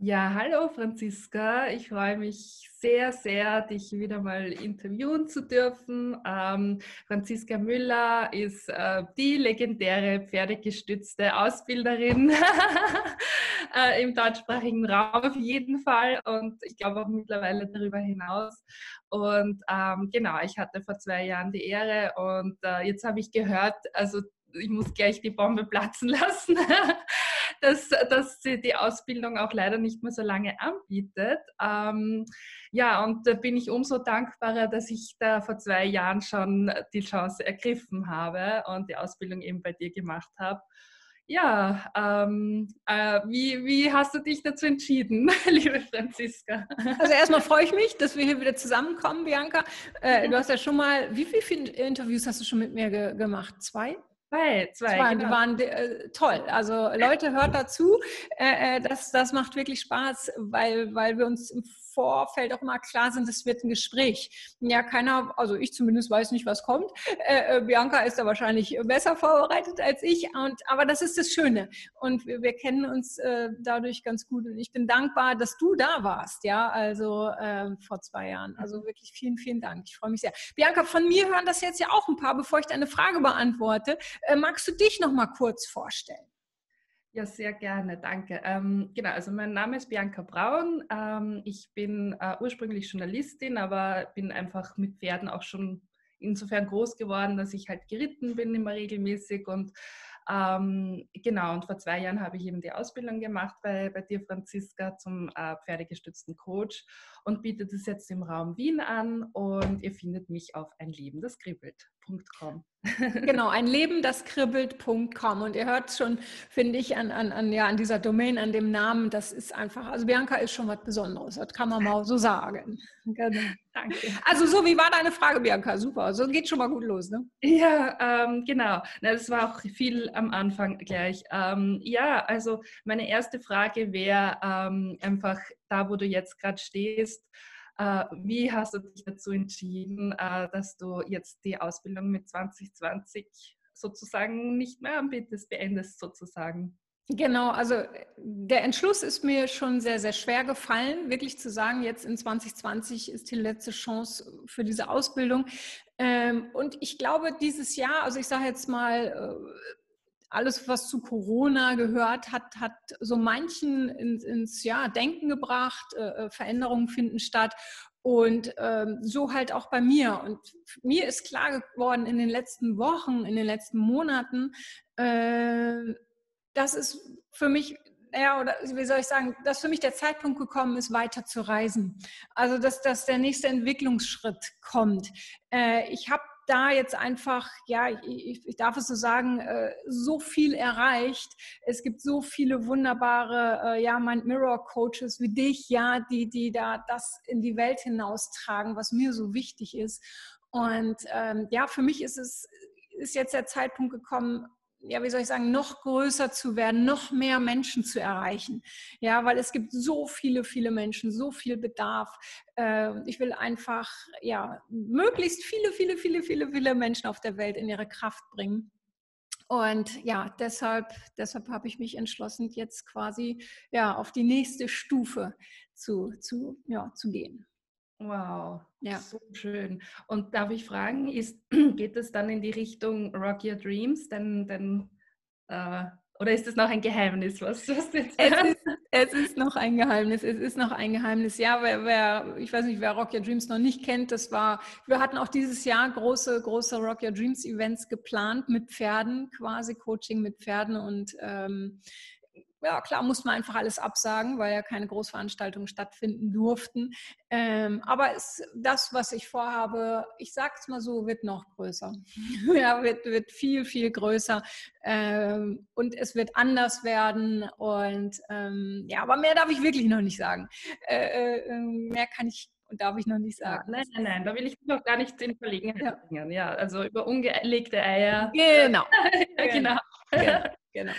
Ja, hallo Franziska. Ich freue mich sehr, sehr, dich wieder mal interviewen zu dürfen. Ähm, Franziska Müller ist äh, die legendäre pferdegestützte Ausbilderin äh, im deutschsprachigen Raum auf jeden Fall und ich glaube auch mittlerweile darüber hinaus. Und ähm, genau, ich hatte vor zwei Jahren die Ehre und äh, jetzt habe ich gehört, also ich muss gleich die Bombe platzen lassen dass, dass sie die Ausbildung auch leider nicht mehr so lange anbietet. Ähm, ja, und da bin ich umso dankbarer, dass ich da vor zwei Jahren schon die Chance ergriffen habe und die Ausbildung eben bei dir gemacht habe. Ja, ähm, äh, wie, wie hast du dich dazu entschieden, liebe Franziska? Also erstmal freue ich mich, dass wir hier wieder zusammenkommen, Bianca. Äh, du hast ja schon mal, wie viele Interviews hast du schon mit mir ge gemacht? Zwei? Zwei, zwei. zwei genau. Die waren äh, toll. Also Leute, hört dazu. Äh, äh, das, das macht wirklich Spaß, weil, weil wir uns im Vorfeld auch immer klar sind, es wird ein Gespräch. Ja, keiner, also ich zumindest weiß nicht, was kommt. Äh, äh, Bianca ist da wahrscheinlich besser vorbereitet als ich. Und, aber das ist das Schöne. Und wir, wir kennen uns äh, dadurch ganz gut. Und ich bin dankbar, dass du da warst, ja, also äh, vor zwei Jahren. Also wirklich vielen, vielen Dank. Ich freue mich sehr. Bianca, von mir hören das jetzt ja auch ein paar, bevor ich deine Frage beantworte. Äh, magst du dich noch mal kurz vorstellen? Ja, sehr gerne, danke. Ähm, genau, also mein Name ist Bianca Braun. Ähm, ich bin äh, ursprünglich Journalistin, aber bin einfach mit Pferden auch schon insofern groß geworden, dass ich halt geritten bin immer regelmäßig und ähm, genau, und vor zwei Jahren habe ich eben die Ausbildung gemacht bei, bei dir, Franziska, zum äh, pferdegestützten Coach und biete das jetzt im Raum Wien an und ihr findet mich auf ein Leben, das kribbelt. kribbelt.com. genau, ein Leben, das kribbelt.com. Und ihr hört schon, finde ich, an, an, an, ja, an dieser Domain, an dem Namen, das ist einfach, also Bianca ist schon was Besonderes, das kann man mal so sagen. Genau. Danke. Also so, wie war deine Frage, Bianca? Super, so geht schon mal gut los, ne? Ja, ähm, genau. Na, das war auch viel am Anfang gleich. Ähm, ja, also meine erste Frage wäre ähm, einfach da, wo du jetzt gerade stehst, wie hast du dich dazu entschieden, äh, dass du jetzt die Ausbildung mit 2020 sozusagen nicht mehr anbietest, beendest sozusagen? Genau, also der Entschluss ist mir schon sehr, sehr schwer gefallen, wirklich zu sagen, jetzt in 2020 ist die letzte Chance für diese Ausbildung. Ähm, und ich glaube, dieses Jahr, also ich sage jetzt mal, äh, alles, was zu Corona gehört hat, hat so manchen ins, ins ja, Denken gebracht, äh, äh, Veränderungen finden statt und ähm, so halt auch bei mir. Und mir ist klar geworden in den letzten Wochen, in den letzten Monaten, äh, dass es für mich ja, oder wie soll ich sagen, dass für mich der Zeitpunkt gekommen ist, weiter zu reisen. Also, dass, dass der nächste Entwicklungsschritt kommt. Äh, ich habe da jetzt einfach, ja, ich, ich darf es so sagen, äh, so viel erreicht. Es gibt so viele wunderbare, äh, ja, Mind Mirror Coaches wie dich, ja, die, die da das in die Welt hinaustragen, was mir so wichtig ist. Und ähm, ja, für mich ist es, ist jetzt der Zeitpunkt gekommen, ja, wie soll ich sagen, noch größer zu werden, noch mehr Menschen zu erreichen. Ja, weil es gibt so viele, viele Menschen, so viel Bedarf. Ähm, ich will einfach, ja, möglichst viele, viele, viele, viele, viele Menschen auf der Welt in ihre Kraft bringen. Und ja, deshalb, deshalb habe ich mich entschlossen, jetzt quasi ja, auf die nächste Stufe zu, zu, ja, zu gehen. Wow, ja. so schön. Und darf ich fragen, ist, geht es dann in die Richtung Rock Your Dreams? Denn, denn, äh, oder ist es noch ein Geheimnis? Was, was es, ist, es ist noch ein Geheimnis. Es ist noch ein Geheimnis. Ja, wer, wer, ich weiß nicht, wer Rock Your Dreams noch nicht kennt, das war, wir hatten auch dieses Jahr große, große Rock Your Dreams Events geplant mit Pferden, quasi Coaching mit Pferden und ähm, ja, klar, muss man einfach alles absagen, weil ja keine Großveranstaltungen stattfinden durften. Ähm, aber es, das, was ich vorhabe, ich sage es mal so, wird noch größer. ja, wird, wird viel, viel größer. Ähm, und es wird anders werden. Und ähm, ja, aber mehr darf ich wirklich noch nicht sagen. Äh, äh, ähm, mehr kann ich und darf ich noch nicht sagen. nein, nein, nein, da will ich noch gar nicht in Verlegenheit ja. bringen. Ja, also über ungelegte Eier. Genau. ja, genau. genau. genau.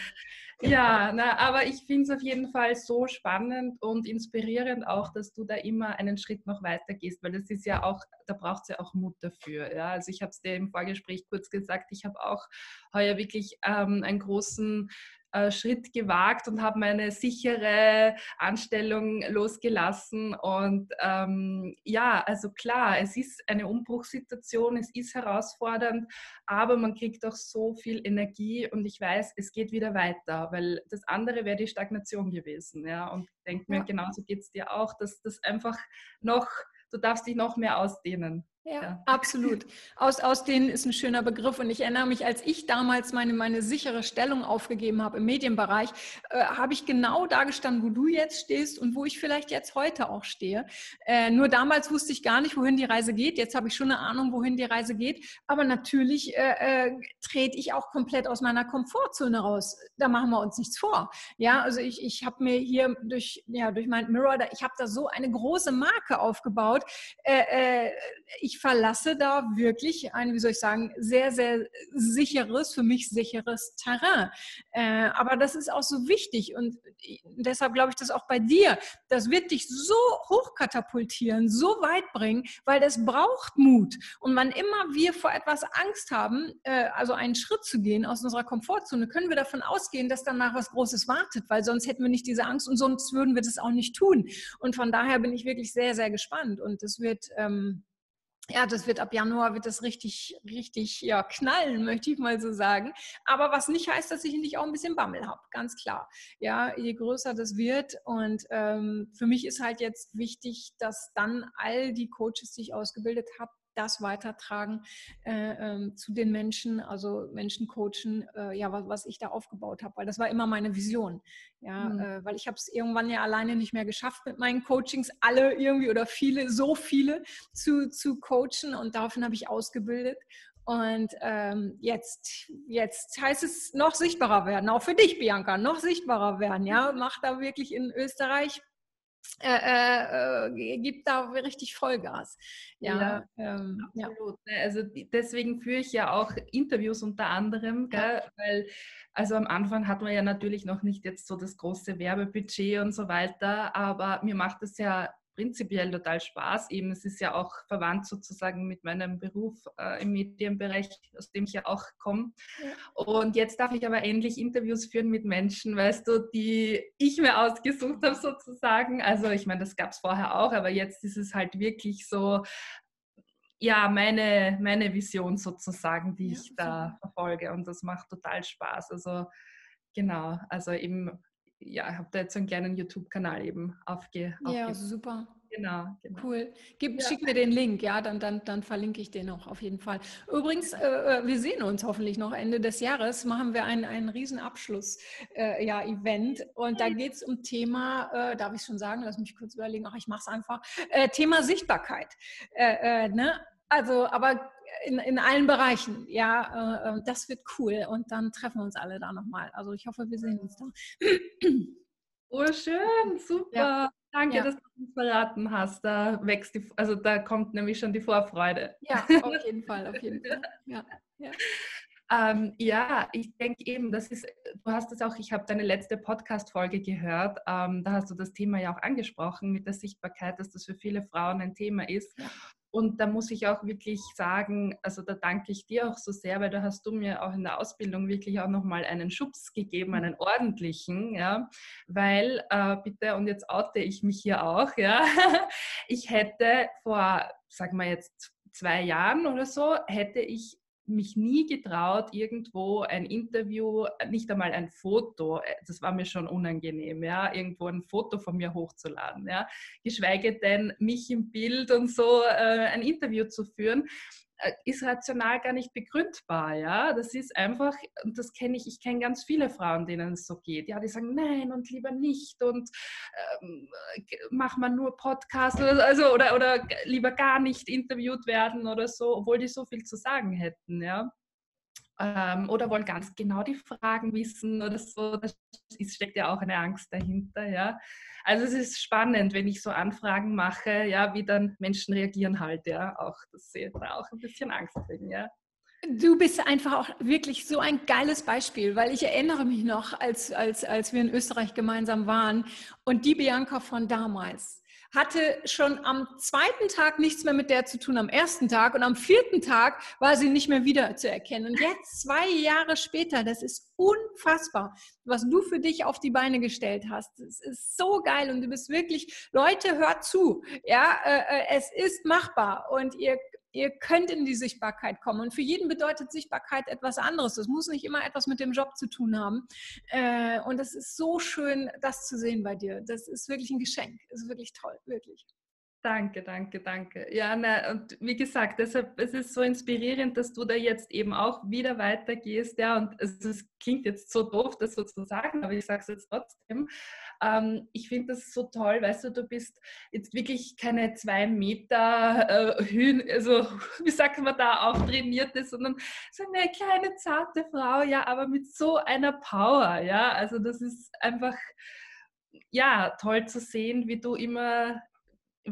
Ja, na, aber ich finde es auf jeden Fall so spannend und inspirierend auch, dass du da immer einen Schritt noch weiter gehst, weil das ist ja auch, da braucht es ja auch Mut dafür. Ja? Also ich habe es dir im Vorgespräch kurz gesagt, ich habe auch heuer wirklich ähm, einen großen äh, Schritt gewagt und habe meine sichere Anstellung losgelassen. Und ähm, ja, also klar, es ist eine Umbruchssituation, es ist herausfordernd, aber man kriegt auch so viel Energie und ich weiß, es geht wieder weiter, weil das andere wäre die Stagnation gewesen. Ja? Und ich denke mir, ja. genauso geht es dir auch, dass das einfach noch, du darfst dich noch mehr ausdehnen. Ja, ja, absolut. Aus, ausdehnen ist ein schöner Begriff. Und ich erinnere mich, als ich damals meine, meine sichere Stellung aufgegeben habe im Medienbereich, äh, habe ich genau da gestanden, wo du jetzt stehst und wo ich vielleicht jetzt heute auch stehe. Äh, nur damals wusste ich gar nicht, wohin die Reise geht. Jetzt habe ich schon eine Ahnung, wohin die Reise geht. Aber natürlich äh, äh, trete ich auch komplett aus meiner Komfortzone raus. Da machen wir uns nichts vor. Ja, also ich, ich habe mir hier durch, ja, durch mein Mirror, ich habe da so eine große Marke aufgebaut. Äh, äh, verlasse da wirklich ein, wie soll ich sagen, sehr, sehr sicheres, für mich sicheres Terrain. Äh, aber das ist auch so wichtig und deshalb glaube ich das auch bei dir. Das wird dich so hochkatapultieren, so weit bringen, weil das braucht Mut. Und wann immer wir vor etwas Angst haben, äh, also einen Schritt zu gehen aus unserer Komfortzone, können wir davon ausgehen, dass danach was Großes wartet, weil sonst hätten wir nicht diese Angst und sonst würden wir das auch nicht tun. Und von daher bin ich wirklich sehr, sehr gespannt und es wird ähm, ja, das wird ab Januar wird das richtig, richtig ja, knallen, möchte ich mal so sagen. Aber was nicht heißt, dass ich nicht auch ein bisschen Bammel habe, ganz klar. Ja, je größer das wird. Und ähm, für mich ist halt jetzt wichtig, dass dann all die Coaches, die ich ausgebildet habe, das weitertragen äh, äh, zu den Menschen, also Menschen coachen, äh, ja, was, was, ich da aufgebaut habe, weil das war immer meine Vision. Ja, mhm. Äh, weil ich habe es irgendwann ja alleine nicht mehr geschafft mit meinen Coachings, alle irgendwie oder viele, so viele zu, zu coachen und daraufhin habe ich ausgebildet. Und ähm, jetzt, jetzt heißt es noch sichtbarer werden, auch für dich, Bianca, noch sichtbarer werden. Ja, mach da wirklich in Österreich äh, äh, gibt da richtig Vollgas. Ja, ja ähm, absolut. Ja. Ne? Also deswegen führe ich ja auch Interviews unter anderem, gell? weil also am Anfang hat man ja natürlich noch nicht jetzt so das große Werbebudget und so weiter, aber mir macht es ja prinzipiell total Spaß. Eben, es ist ja auch verwandt sozusagen mit meinem Beruf äh, im Medienbereich, aus dem ich ja auch komme. Ja. Und jetzt darf ich aber endlich Interviews führen mit Menschen, weißt du, die ich mir ausgesucht habe sozusagen. Also ich meine, das gab es vorher auch, aber jetzt ist es halt wirklich so, ja, meine, meine Vision sozusagen, die ja, ich da verfolge. Und das macht total Spaß. Also genau, also eben ja, habe da jetzt so einen kleinen YouTube-Kanal eben aufge, aufge Ja, super. Genau, genau. Cool. Gib, ja. Schick mir den Link, ja, dann, dann, dann verlinke ich den auch auf jeden Fall. Übrigens, äh, äh wir sehen uns hoffentlich noch Ende des Jahres, machen wir ein, ein Riesenabschluss äh, ja, Event und da geht es um Thema, äh, darf ich schon sagen, lass mich kurz überlegen, ach, ich mache es einfach, äh, Thema Sichtbarkeit. Äh, ne? Also, aber in, in allen Bereichen. Ja, äh, äh, das wird cool. Und dann treffen wir uns alle da nochmal. Also ich hoffe, wir sehen uns da. Oh, schön, super. Ja. Danke, ja. dass du uns verraten hast. Da wächst die, also da kommt nämlich schon die Vorfreude. Ja, auf jeden Fall, auf jeden Fall. Ja, ja. Ähm, ja, ich denke eben, das ist, du hast es auch, ich habe deine letzte Podcast-Folge gehört, ähm, da hast du das Thema ja auch angesprochen mit der Sichtbarkeit, dass das für viele Frauen ein Thema ist. Und da muss ich auch wirklich sagen, also da danke ich dir auch so sehr, weil da hast du mir auch in der Ausbildung wirklich auch nochmal einen Schubs gegeben, einen ordentlichen, ja, weil, äh, bitte, und jetzt oute ich mich hier auch, ja, ich hätte vor, sagen wir jetzt, zwei Jahren oder so, hätte ich mich nie getraut, irgendwo ein Interview, nicht einmal ein Foto, äh, das war mir schon unangenehm, ja, irgendwo ein Foto von mir hochzuladen, ja, geschweige denn mich im Bild und so äh, ein Interview zu führen. Äh, ist rational gar nicht begründbar, ja. Das ist einfach, und das kenne ich, ich kenne ganz viele Frauen, denen es so geht. Ja, die sagen, nein und lieber nicht und ähm, mach mal nur Podcast oder, also, oder, oder lieber gar nicht interviewt werden oder so, obwohl die so viel zu sagen hätten, ja. Ähm, oder wollen ganz genau die Fragen wissen oder so. Da steckt ja auch eine Angst dahinter, ja. Also es ist spannend, wenn ich so Anfragen mache, ja, wie dann Menschen reagieren halt, ja, auch, dass sie da auch ein bisschen Angst kriegen, ja. Du bist einfach auch wirklich so ein geiles Beispiel, weil ich erinnere mich noch, als, als, als wir in Österreich gemeinsam waren und die Bianca von damals, hatte schon am zweiten Tag nichts mehr mit der zu tun, am ersten Tag und am vierten Tag war sie nicht mehr wieder zu erkennen. Und jetzt, zwei Jahre später, das ist unfassbar, was du für dich auf die Beine gestellt hast. Es ist so geil und du bist wirklich, Leute, hört zu. Ja, äh, äh es ist machbar und ihr ihr könnt in die Sichtbarkeit kommen. Und für jeden bedeutet Sichtbarkeit etwas anderes. Das muss nicht immer etwas mit dem Job zu tun haben. Äh, und es ist so schön, das zu sehen bei dir. Das ist wirklich ein Geschenk. Das ist wirklich toll, wirklich. Danke, danke, danke. Ja, na, und wie gesagt, deshalb es ist so inspirierend, dass du da jetzt eben auch wieder weitergehst. Ja, und es, es klingt jetzt so doof, das so zu sagen, aber ich sage es jetzt trotzdem. Ähm, ich finde das so toll, weißt du, du bist jetzt wirklich keine zwei Meter äh, Höhen, also wie sagt man da, auftrainierte, sondern so eine kleine, zarte Frau, ja, aber mit so einer Power, ja. Also das ist einfach ja, toll zu sehen, wie du immer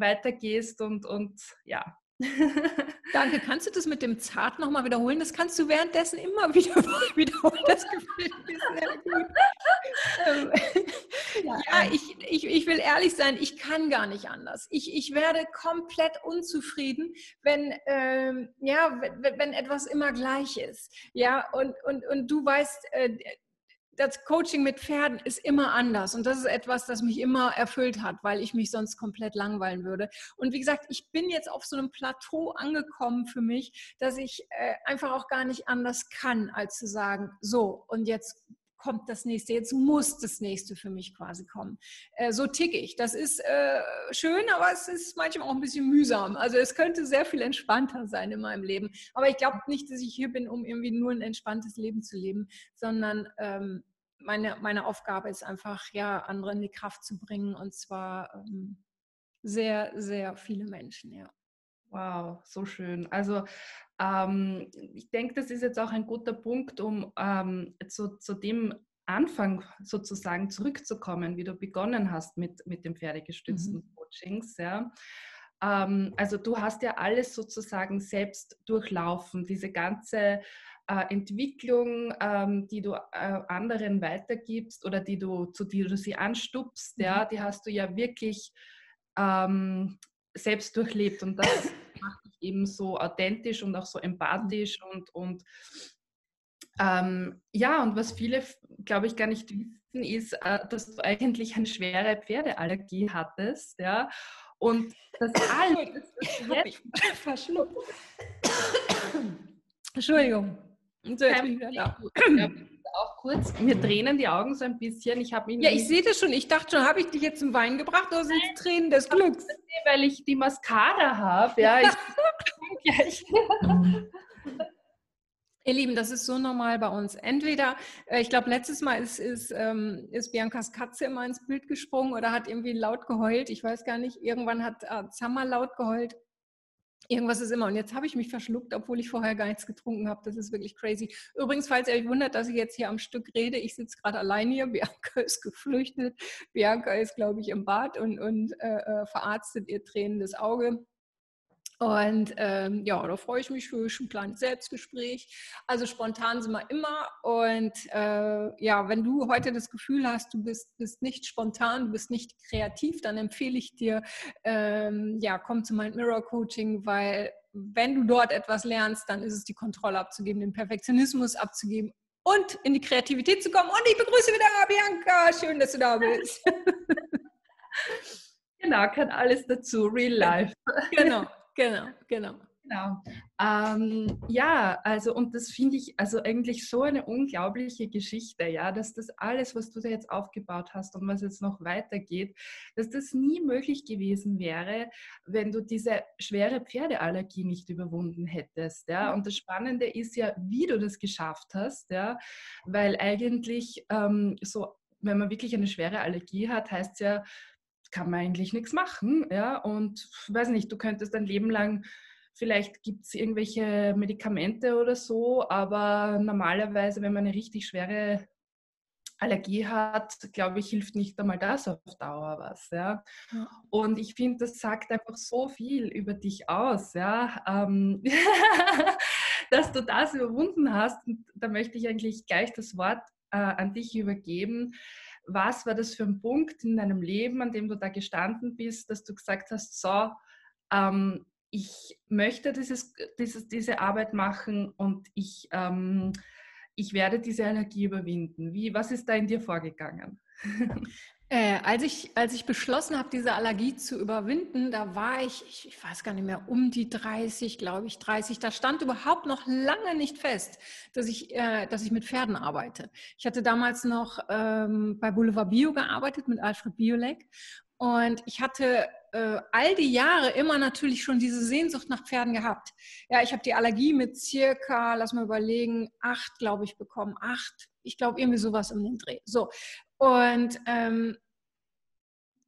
weitergehst und, und ja. Danke. Kannst du das mit dem Zart nochmal wiederholen? Das kannst du währenddessen immer wieder wiederholen. Das gefällt mir sehr gut. Ähm, ja, ich, ich, ich will ehrlich sein, ich kann gar nicht anders. Ich, ich werde komplett unzufrieden, wenn, ähm, ja, wenn, wenn etwas immer gleich ist. Ja, und, und, und du weißt, äh, das Coaching mit Pferden ist immer anders und das ist etwas, das mich immer erfüllt hat, weil ich mich sonst komplett langweilen würde. Und wie gesagt, ich bin jetzt auf so einem Plateau angekommen für mich, dass ich äh, einfach auch gar nicht anders kann, als zu sagen, so und jetzt kommt das nächste, jetzt muss das nächste für mich quasi kommen. Äh, so ticke ich. Das ist äh, schön, aber es ist manchmal auch ein bisschen mühsam. Also es könnte sehr viel entspannter sein in meinem Leben. Aber ich glaube nicht, dass ich hier bin, um irgendwie nur ein entspanntes Leben zu leben, sondern ähm, meine, meine Aufgabe ist einfach, ja, andere in die Kraft zu bringen und zwar ähm, sehr, sehr viele Menschen, ja. Wow, so schön. Also ähm, ich denke, das ist jetzt auch ein guter Punkt, um ähm, zu, zu dem Anfang sozusagen zurückzukommen, wie du begonnen hast mit, mit dem pferdegestützten mhm. Coachings. Ja. Ähm, also du hast ja alles sozusagen selbst durchlaufen, diese ganze äh, Entwicklung, ähm, die du äh, anderen weitergibst oder die du, zu die du sie anstupst, mhm. ja, die hast du ja wirklich ähm, selbst durchlebt und das macht dich eben so authentisch und auch so empathisch und, und ähm, ja, und was viele, glaube ich, gar nicht wissen, ist, äh, dass du eigentlich eine schwere Pferdeallergie hattest, ja, und das alles, das verschluckt. Entschuldigung. Und so, jetzt bin ich wieder da. Ja, auch kurz, mir tränen die Augen so ein bisschen. Ich habe Ja, ich sehe das schon. Ich dachte schon, habe ich dich jetzt zum Wein gebracht oder sind es Tränen des Glücks? Weil ich die Mascara habe. Ja, ich. Ihr Lieben, das ist so normal bei uns. Entweder, äh, ich glaube, letztes Mal ist, ist, ähm, ist Biancas Katze immer ins Bild gesprungen oder hat irgendwie laut geheult. Ich weiß gar nicht. Irgendwann hat äh, Zammer laut geheult. Irgendwas ist immer. Und jetzt habe ich mich verschluckt, obwohl ich vorher gar nichts getrunken habe. Das ist wirklich crazy. Übrigens, falls ihr euch wundert, dass ich jetzt hier am Stück rede, ich sitze gerade allein hier. Bianca ist geflüchtet. Bianca ist, glaube ich, im Bad und, und äh, äh verarztet ihr tränendes Auge. Und ähm, ja, da freue ich mich für ein kleines Selbstgespräch. Also spontan sind wir immer. Und äh, ja, wenn du heute das Gefühl hast, du bist, bist nicht spontan, du bist nicht kreativ, dann empfehle ich dir, ähm, ja, komm zu Mind Mirror Coaching, weil wenn du dort etwas lernst, dann ist es die Kontrolle abzugeben, den Perfektionismus abzugeben und in die Kreativität zu kommen. Und ich begrüße wieder Bianca. Schön, dass du da bist. genau, kann alles dazu. Real life. Genau. Genau, genau. Genau. Ähm, ja, also und das finde ich also eigentlich so eine unglaubliche Geschichte, ja, dass das alles, was du da jetzt aufgebaut hast und was jetzt noch weitergeht, dass das nie möglich gewesen wäre, wenn du diese schwere Pferdeallergie nicht überwunden hättest, ja. Und das Spannende ist ja, wie du das geschafft hast, ja, weil eigentlich ähm, so, wenn man wirklich eine schwere Allergie hat, heißt ja, kann man eigentlich nichts machen. Ja? Und weiß nicht, du könntest dein Leben lang, vielleicht gibt es irgendwelche Medikamente oder so, aber normalerweise, wenn man eine richtig schwere Allergie hat, glaube ich, hilft nicht einmal das auf Dauer was. Ja? Und ich finde, das sagt einfach so viel über dich aus, ja? Ähm, dass du das überwunden hast. Und da möchte ich eigentlich gleich das Wort äh, an dich übergeben was war das für ein Punkt in deinem Leben, an dem du da gestanden bist, dass du gesagt hast, so, ähm, ich möchte dieses, dieses, diese Arbeit machen und ich, ähm, ich werde diese Allergie überwinden. Wie, was ist da in dir vorgegangen? Äh, als, ich, als ich beschlossen habe, diese Allergie zu überwinden, da war ich, ich, ich weiß gar nicht mehr, um die 30, glaube ich, 30. Da stand überhaupt noch lange nicht fest, dass ich, äh, dass ich mit Pferden arbeite. Ich hatte damals noch ähm, bei Boulevard Bio gearbeitet mit Alfred Biolek und ich hatte äh, all die Jahre immer natürlich schon diese Sehnsucht nach Pferden gehabt. Ja, ich habe die Allergie mit circa, lass mal überlegen, acht, glaube ich, bekommen. Acht, ich glaube irgendwie sowas um den Dreh. So, und ähm,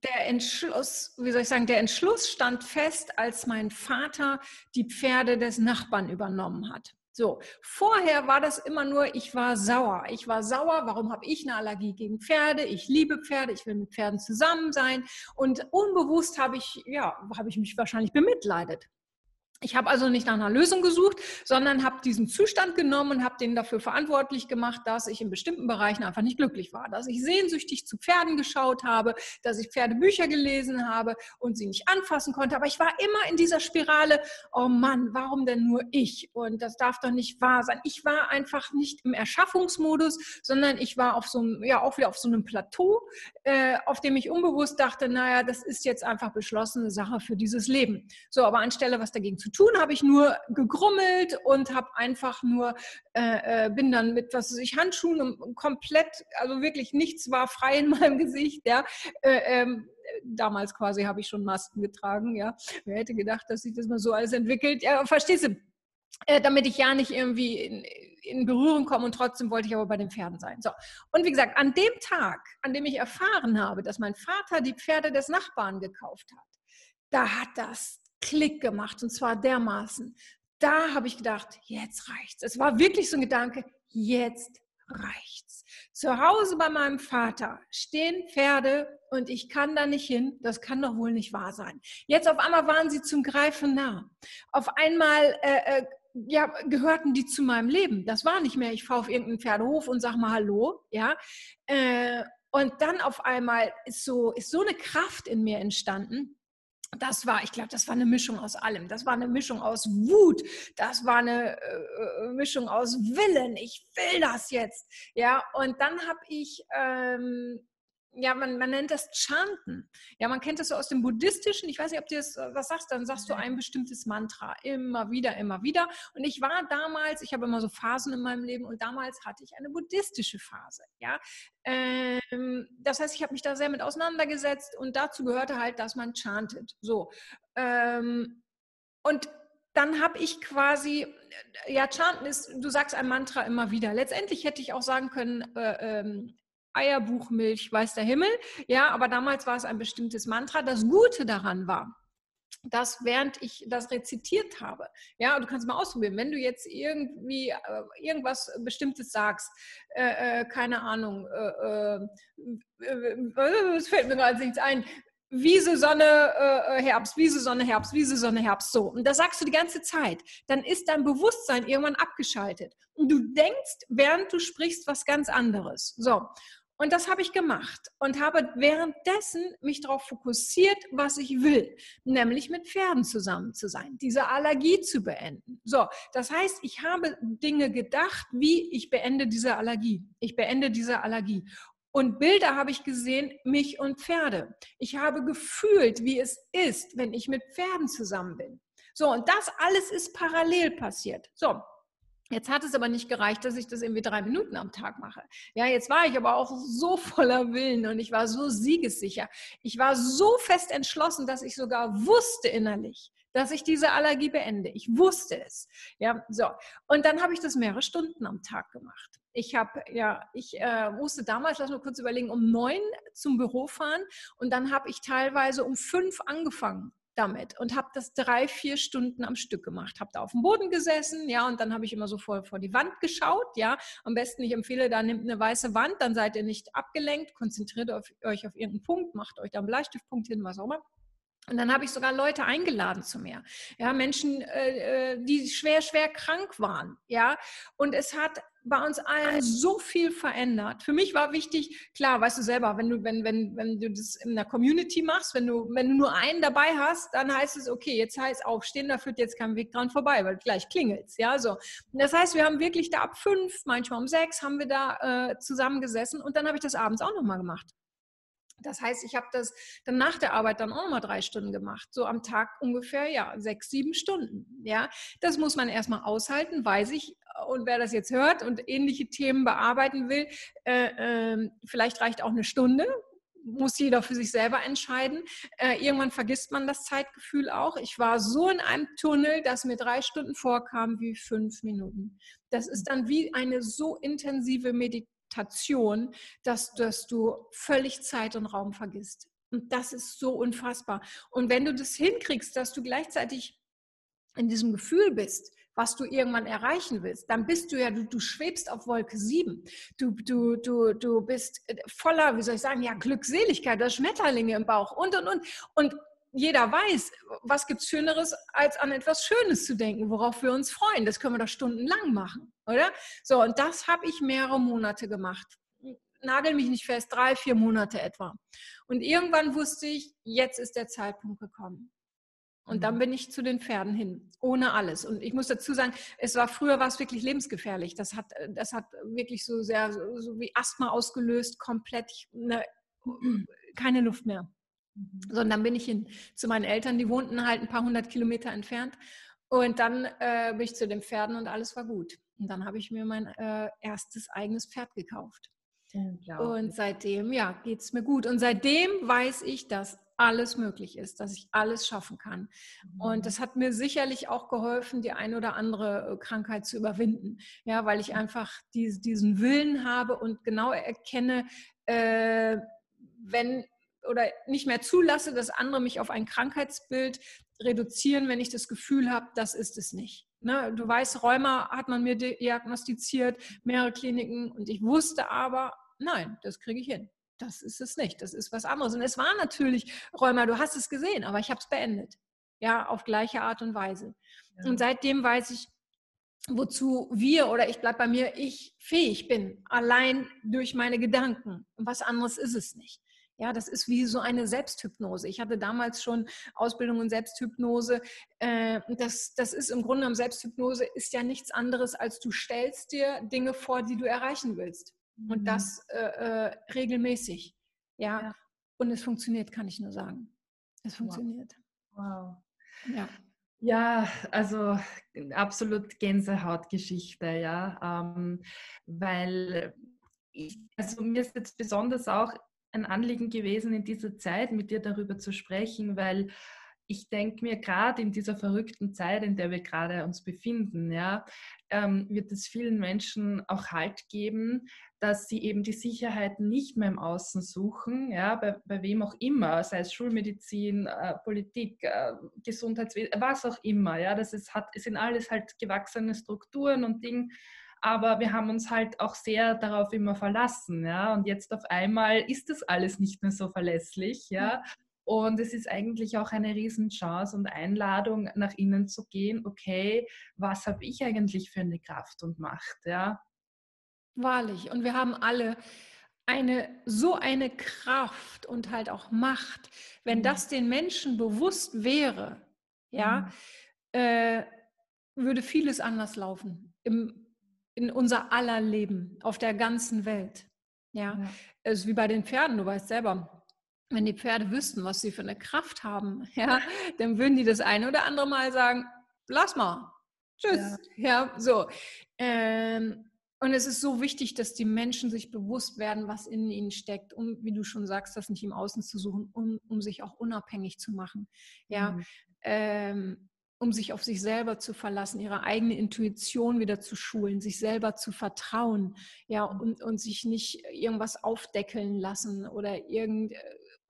der Entschluss, wie soll ich sagen, der Entschluss stand fest, als mein Vater die Pferde des Nachbarn übernommen hat. So, vorher war das immer nur, ich war sauer. Ich war sauer, warum habe ich eine Allergie gegen Pferde? Ich liebe Pferde, ich will mit Pferden zusammen sein. Und unbewusst habe ich, ja, habe ich mich wahrscheinlich bemitleidet. Ich habe also nicht nach einer Lösung gesucht, sondern habe diesen Zustand genommen und habe den dafür verantwortlich gemacht, dass ich in bestimmten Bereichen einfach nicht glücklich war, dass ich sehnsüchtig zu Pferden geschaut habe, dass ich Pferdebücher gelesen habe und sie nicht anfassen konnte. Aber ich war immer in dieser Spirale, oh Mann, warum denn nur ich? Und das darf doch nicht wahr sein. Ich war einfach nicht im Erschaffungsmodus, sondern ich war auf so einem, ja auch wieder auf so einem Plateau, äh, auf dem ich unbewusst dachte, naja, das ist jetzt einfach beschlossene Sache für dieses Leben. So, aber anstelle was dagegen zu tun, habe ich nur gegrummelt und habe einfach nur, äh, äh, bin dann mit, was weiß ich, Handschuhen komplett, also wirklich nichts war frei in meinem Gesicht, ja. Äh, ähm, damals quasi habe ich schon Masken getragen, ja. Wer hätte gedacht, dass sich das mal so alles entwickelt? Ja, verstehst du? Äh, damit ich ja nicht irgendwie in, in Berührung komme und trotzdem wollte ich aber bei den Pferden sein. So. Und wie gesagt, an dem Tag, an dem ich erfahren habe, dass mein Vater die Pferde des Nachbarn gekauft hat, da hat das Klick gemacht und zwar dermaßen. Da habe ich gedacht, jetzt reicht's. Es war wirklich so ein Gedanke, jetzt reicht's. Zu Hause bei meinem Vater stehen Pferde und ich kann da nicht hin. Das kann doch wohl nicht wahr sein. Jetzt auf einmal waren sie zum Greifen nah. Auf einmal äh, äh, ja, gehörten die zu meinem Leben. Das war nicht mehr, ich fahre auf irgendeinen Pferdehof und sag mal Hallo. Ja. Äh, und dann auf einmal ist so, ist so eine Kraft in mir entstanden das war, ich glaube, das war eine Mischung aus allem. Das war eine Mischung aus Wut. Das war eine äh, äh Mischung aus Willen. Ich will das jetzt. Ja, und dann habe ich ähm, ja, man, man nennt das Chanten. Ja, man kennt das so aus dem Buddhistischen. Ich weiß nicht, ob du das äh, was sagst, dann sagst du ein bestimmtes Mantra. Immer wieder, immer wieder. Und ich war damals, ich habe immer so Phasen in meinem Leben und damals hatte ich eine buddhistische Phase. Ja, ähm, das heißt, ich habe mich da sehr mit auseinandergesetzt und dazu gehörte halt, dass man chantet. So. Ähm, und dann habe ich quasi, äh, ja, chanten ist, du sagst ein Mantra immer wieder. Letztendlich hätte ich auch sagen können, äh, ähm, Eierbuchmilch, weiß der Himmel. Ja, aber damals war es ein bestimmtes Mantra. Das Gute daran war, dass während ich das rezitiert habe, ja, du kannst mal ausprobieren, wenn du jetzt irgendwie äh, irgendwas Bestimmtes sagst, äh, äh, keine Ahnung, äh, äh, es fällt mir gerade nichts ein, Wiese, Sonne, äh, Herbst, Wiese, Sonne, Herbst, Wiese, Sonne, Herbst, so. Und das sagst du die ganze Zeit. Dann ist dein Bewusstsein irgendwann abgeschaltet. Und du denkst, während du sprichst, was ganz anderes. So. Und das habe ich gemacht und habe währenddessen mich darauf fokussiert, was ich will, nämlich mit Pferden zusammen zu sein, diese Allergie zu beenden. So, das heißt, ich habe Dinge gedacht, wie ich beende diese Allergie. Ich beende diese Allergie. Und Bilder habe ich gesehen, mich und Pferde. Ich habe gefühlt, wie es ist, wenn ich mit Pferden zusammen bin. So, und das alles ist parallel passiert. So, Jetzt hat es aber nicht gereicht, dass ich das irgendwie drei Minuten am Tag mache. Ja, jetzt war ich aber auch so voller Willen und ich war so siegessicher. Ich war so fest entschlossen, dass ich sogar wusste innerlich, dass ich diese Allergie beende. Ich wusste es. Ja, so. Und dann habe ich das mehrere Stunden am Tag gemacht. Ich habe, ja, ich äh, musste damals, lass mal kurz überlegen, um neun zum Büro fahren und dann habe ich teilweise um fünf angefangen damit und habe das drei, vier Stunden am Stück gemacht. Habe da auf dem Boden gesessen, ja, und dann habe ich immer so vor, vor die Wand geschaut, ja. Am besten, ich empfehle, da nehmt eine weiße Wand, dann seid ihr nicht abgelenkt, konzentriert auf, euch auf irgendeinen Punkt, macht euch da einen Bleistiftpunkt hin, was auch immer. Und dann habe ich sogar Leute eingeladen zu mir. Ja, Menschen, äh, äh, die schwer, schwer krank waren. Ja, und es hat bei uns allen so viel verändert. Für mich war wichtig, klar, weißt du selber, wenn du, wenn, wenn, wenn du das in der Community machst, wenn du, wenn du nur einen dabei hast, dann heißt es, okay, jetzt heißt aufstehen, da führt jetzt kein Weg dran vorbei, weil gleich klingelt's. Ja, so. Das heißt, wir haben wirklich da ab fünf, manchmal um sechs, haben wir da äh, zusammengesessen und dann habe ich das abends auch nochmal gemacht. Das heißt, ich habe das dann nach der Arbeit dann auch nochmal drei Stunden gemacht. So am Tag ungefähr, ja, sechs, sieben Stunden. Ja, das muss man erstmal aushalten, weiß ich. Und wer das jetzt hört und ähnliche Themen bearbeiten will, äh, äh, vielleicht reicht auch eine Stunde. Muss jeder für sich selber entscheiden. Äh, irgendwann vergisst man das Zeitgefühl auch. Ich war so in einem Tunnel, dass mir drei Stunden vorkam wie fünf Minuten. Das ist dann wie eine so intensive Meditation Meditation, dass, dass du völlig Zeit und Raum vergisst. Und das ist so unfassbar. Und wenn du das hinkriegst, dass du gleichzeitig in diesem Gefühl bist, was du irgendwann erreichen willst, dann bist du ja, du, du schwebst auf Wolke 7. Du, du, du, du bist voller, wie soll ich sagen, ja, Glückseligkeit, das Schmetterlinge im Bauch und, und, und. Und jeder weiß, was gibt es Schöneres, als an etwas Schönes zu denken, worauf wir uns freuen. Das können wir doch stundenlang machen, oder? So, und das habe ich mehrere Monate gemacht. Nagel mich nicht fest, drei, vier Monate etwa. Und irgendwann wusste ich, jetzt ist der Zeitpunkt gekommen. Und dann mhm. bin ich zu den Pferden hin, ohne alles. Und ich muss dazu sagen, es war früher war es wirklich lebensgefährlich. Das hat, das hat wirklich so sehr, so wie Asthma ausgelöst, komplett ne, keine Luft mehr. Mhm. So, und dann bin ich hin zu meinen Eltern, die wohnten halt ein paar hundert Kilometer entfernt. Und dann äh, bin ich zu den Pferden und alles war gut. Und dann habe ich mir mein äh, erstes eigenes Pferd gekauft. Und seitdem, ja, geht es mir gut. Und seitdem weiß ich, dass alles möglich ist, dass ich alles schaffen kann. Mhm. Und das hat mir sicherlich auch geholfen, die ein oder andere äh, Krankheit zu überwinden. Ja, weil ich einfach die, diesen Willen habe und genau erkenne, äh, wenn oder nicht mehr zulasse, dass andere mich auf ein Krankheitsbild reduzieren, wenn ich das Gefühl habe, das ist es nicht. Ne? Du weißt, Rheuma hat man mir diagnostiziert, mehrere Kliniken und ich wusste aber, nein, das kriege ich hin. Das ist es nicht. Das ist was anderes. Und es war natürlich Rheuma, du hast es gesehen, aber ich habe es beendet. Ja, auf gleiche Art und Weise. Ja. Und seitdem weiß ich, wozu wir oder ich bleibe bei mir, ich fähig bin, allein durch meine Gedanken. Und was anderes ist es nicht. Ja, das ist wie so eine Selbsthypnose. Ich hatte damals schon Ausbildung in Selbsthypnose. Äh, das, das ist im Grunde genommen Selbsthypnose ist ja nichts anderes, als du stellst dir Dinge vor, die du erreichen willst. Und mhm. das äh, äh, regelmäßig. Ja? ja? Und es funktioniert, kann ich nur sagen. Es funktioniert. Wow. wow. Ja. Ja, also absolut Gänsehautgeschichte, ja, ähm, weil ich, also mir ist jetzt besonders auch ein Anliegen gewesen, in dieser Zeit mit dir darüber zu sprechen, weil ich denke mir, gerade in dieser verrückten Zeit, in der wir gerade uns befinden, ja, ähm, wird es vielen Menschen auch Halt geben, dass sie eben die Sicherheit nicht mehr im Außen suchen, ja, bei, bei wem auch immer, sei es Schulmedizin, äh, Politik, äh, Gesundheitswesen, was auch immer, ja, das ist, hat, sind alles halt gewachsene Strukturen und Dinge, aber wir haben uns halt auch sehr darauf immer verlassen, ja. Und jetzt auf einmal ist das alles nicht mehr so verlässlich, ja. Und es ist eigentlich auch eine Riesenchance und Einladung, nach innen zu gehen, okay, was habe ich eigentlich für eine Kraft und Macht, ja. Wahrlich. Und wir haben alle eine so eine Kraft und halt auch Macht, wenn mhm. das den Menschen bewusst wäre, ja, mhm. äh, würde vieles anders laufen. Im, in unser aller Leben, auf der ganzen Welt. Ja, ja. es ist wie bei den Pferden, du weißt selber, wenn die Pferde wüssten, was sie für eine Kraft haben, ja, dann würden die das eine oder andere Mal sagen, lass mal, tschüss, ja, ja so. Ähm, und es ist so wichtig, dass die Menschen sich bewusst werden, was in ihnen steckt, um, wie du schon sagst, das nicht im Außen zu suchen, um, um sich auch unabhängig zu machen. Ja, mhm. ähm, um sich auf sich selber zu verlassen, ihre eigene Intuition wieder zu schulen, sich selber zu vertrauen, ja, und, und sich nicht irgendwas aufdeckeln lassen oder irgend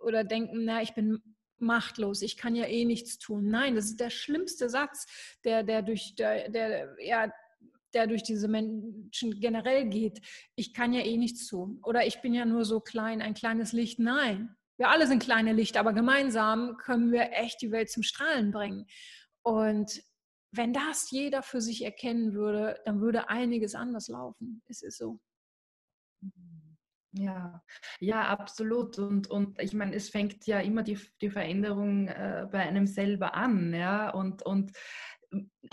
oder denken, na, ich bin machtlos, ich kann ja eh nichts tun. Nein, das ist der schlimmste Satz, der, der durch, der, der, ja, der durch diese Menschen generell geht. Ich kann ja eh nichts tun. Oder ich bin ja nur so klein, ein kleines Licht. Nein, Wir alle sind kleine Lichter, aber gemeinsam können wir echt die Welt zum Strahlen bringen. Und wenn das jeder für sich erkennen würde, dann würde einiges anders laufen. Es ist so. Ja, ja, absolut. Und, und ich meine, es fängt ja immer die, die Veränderung äh, bei einem selber an, ja. Und, und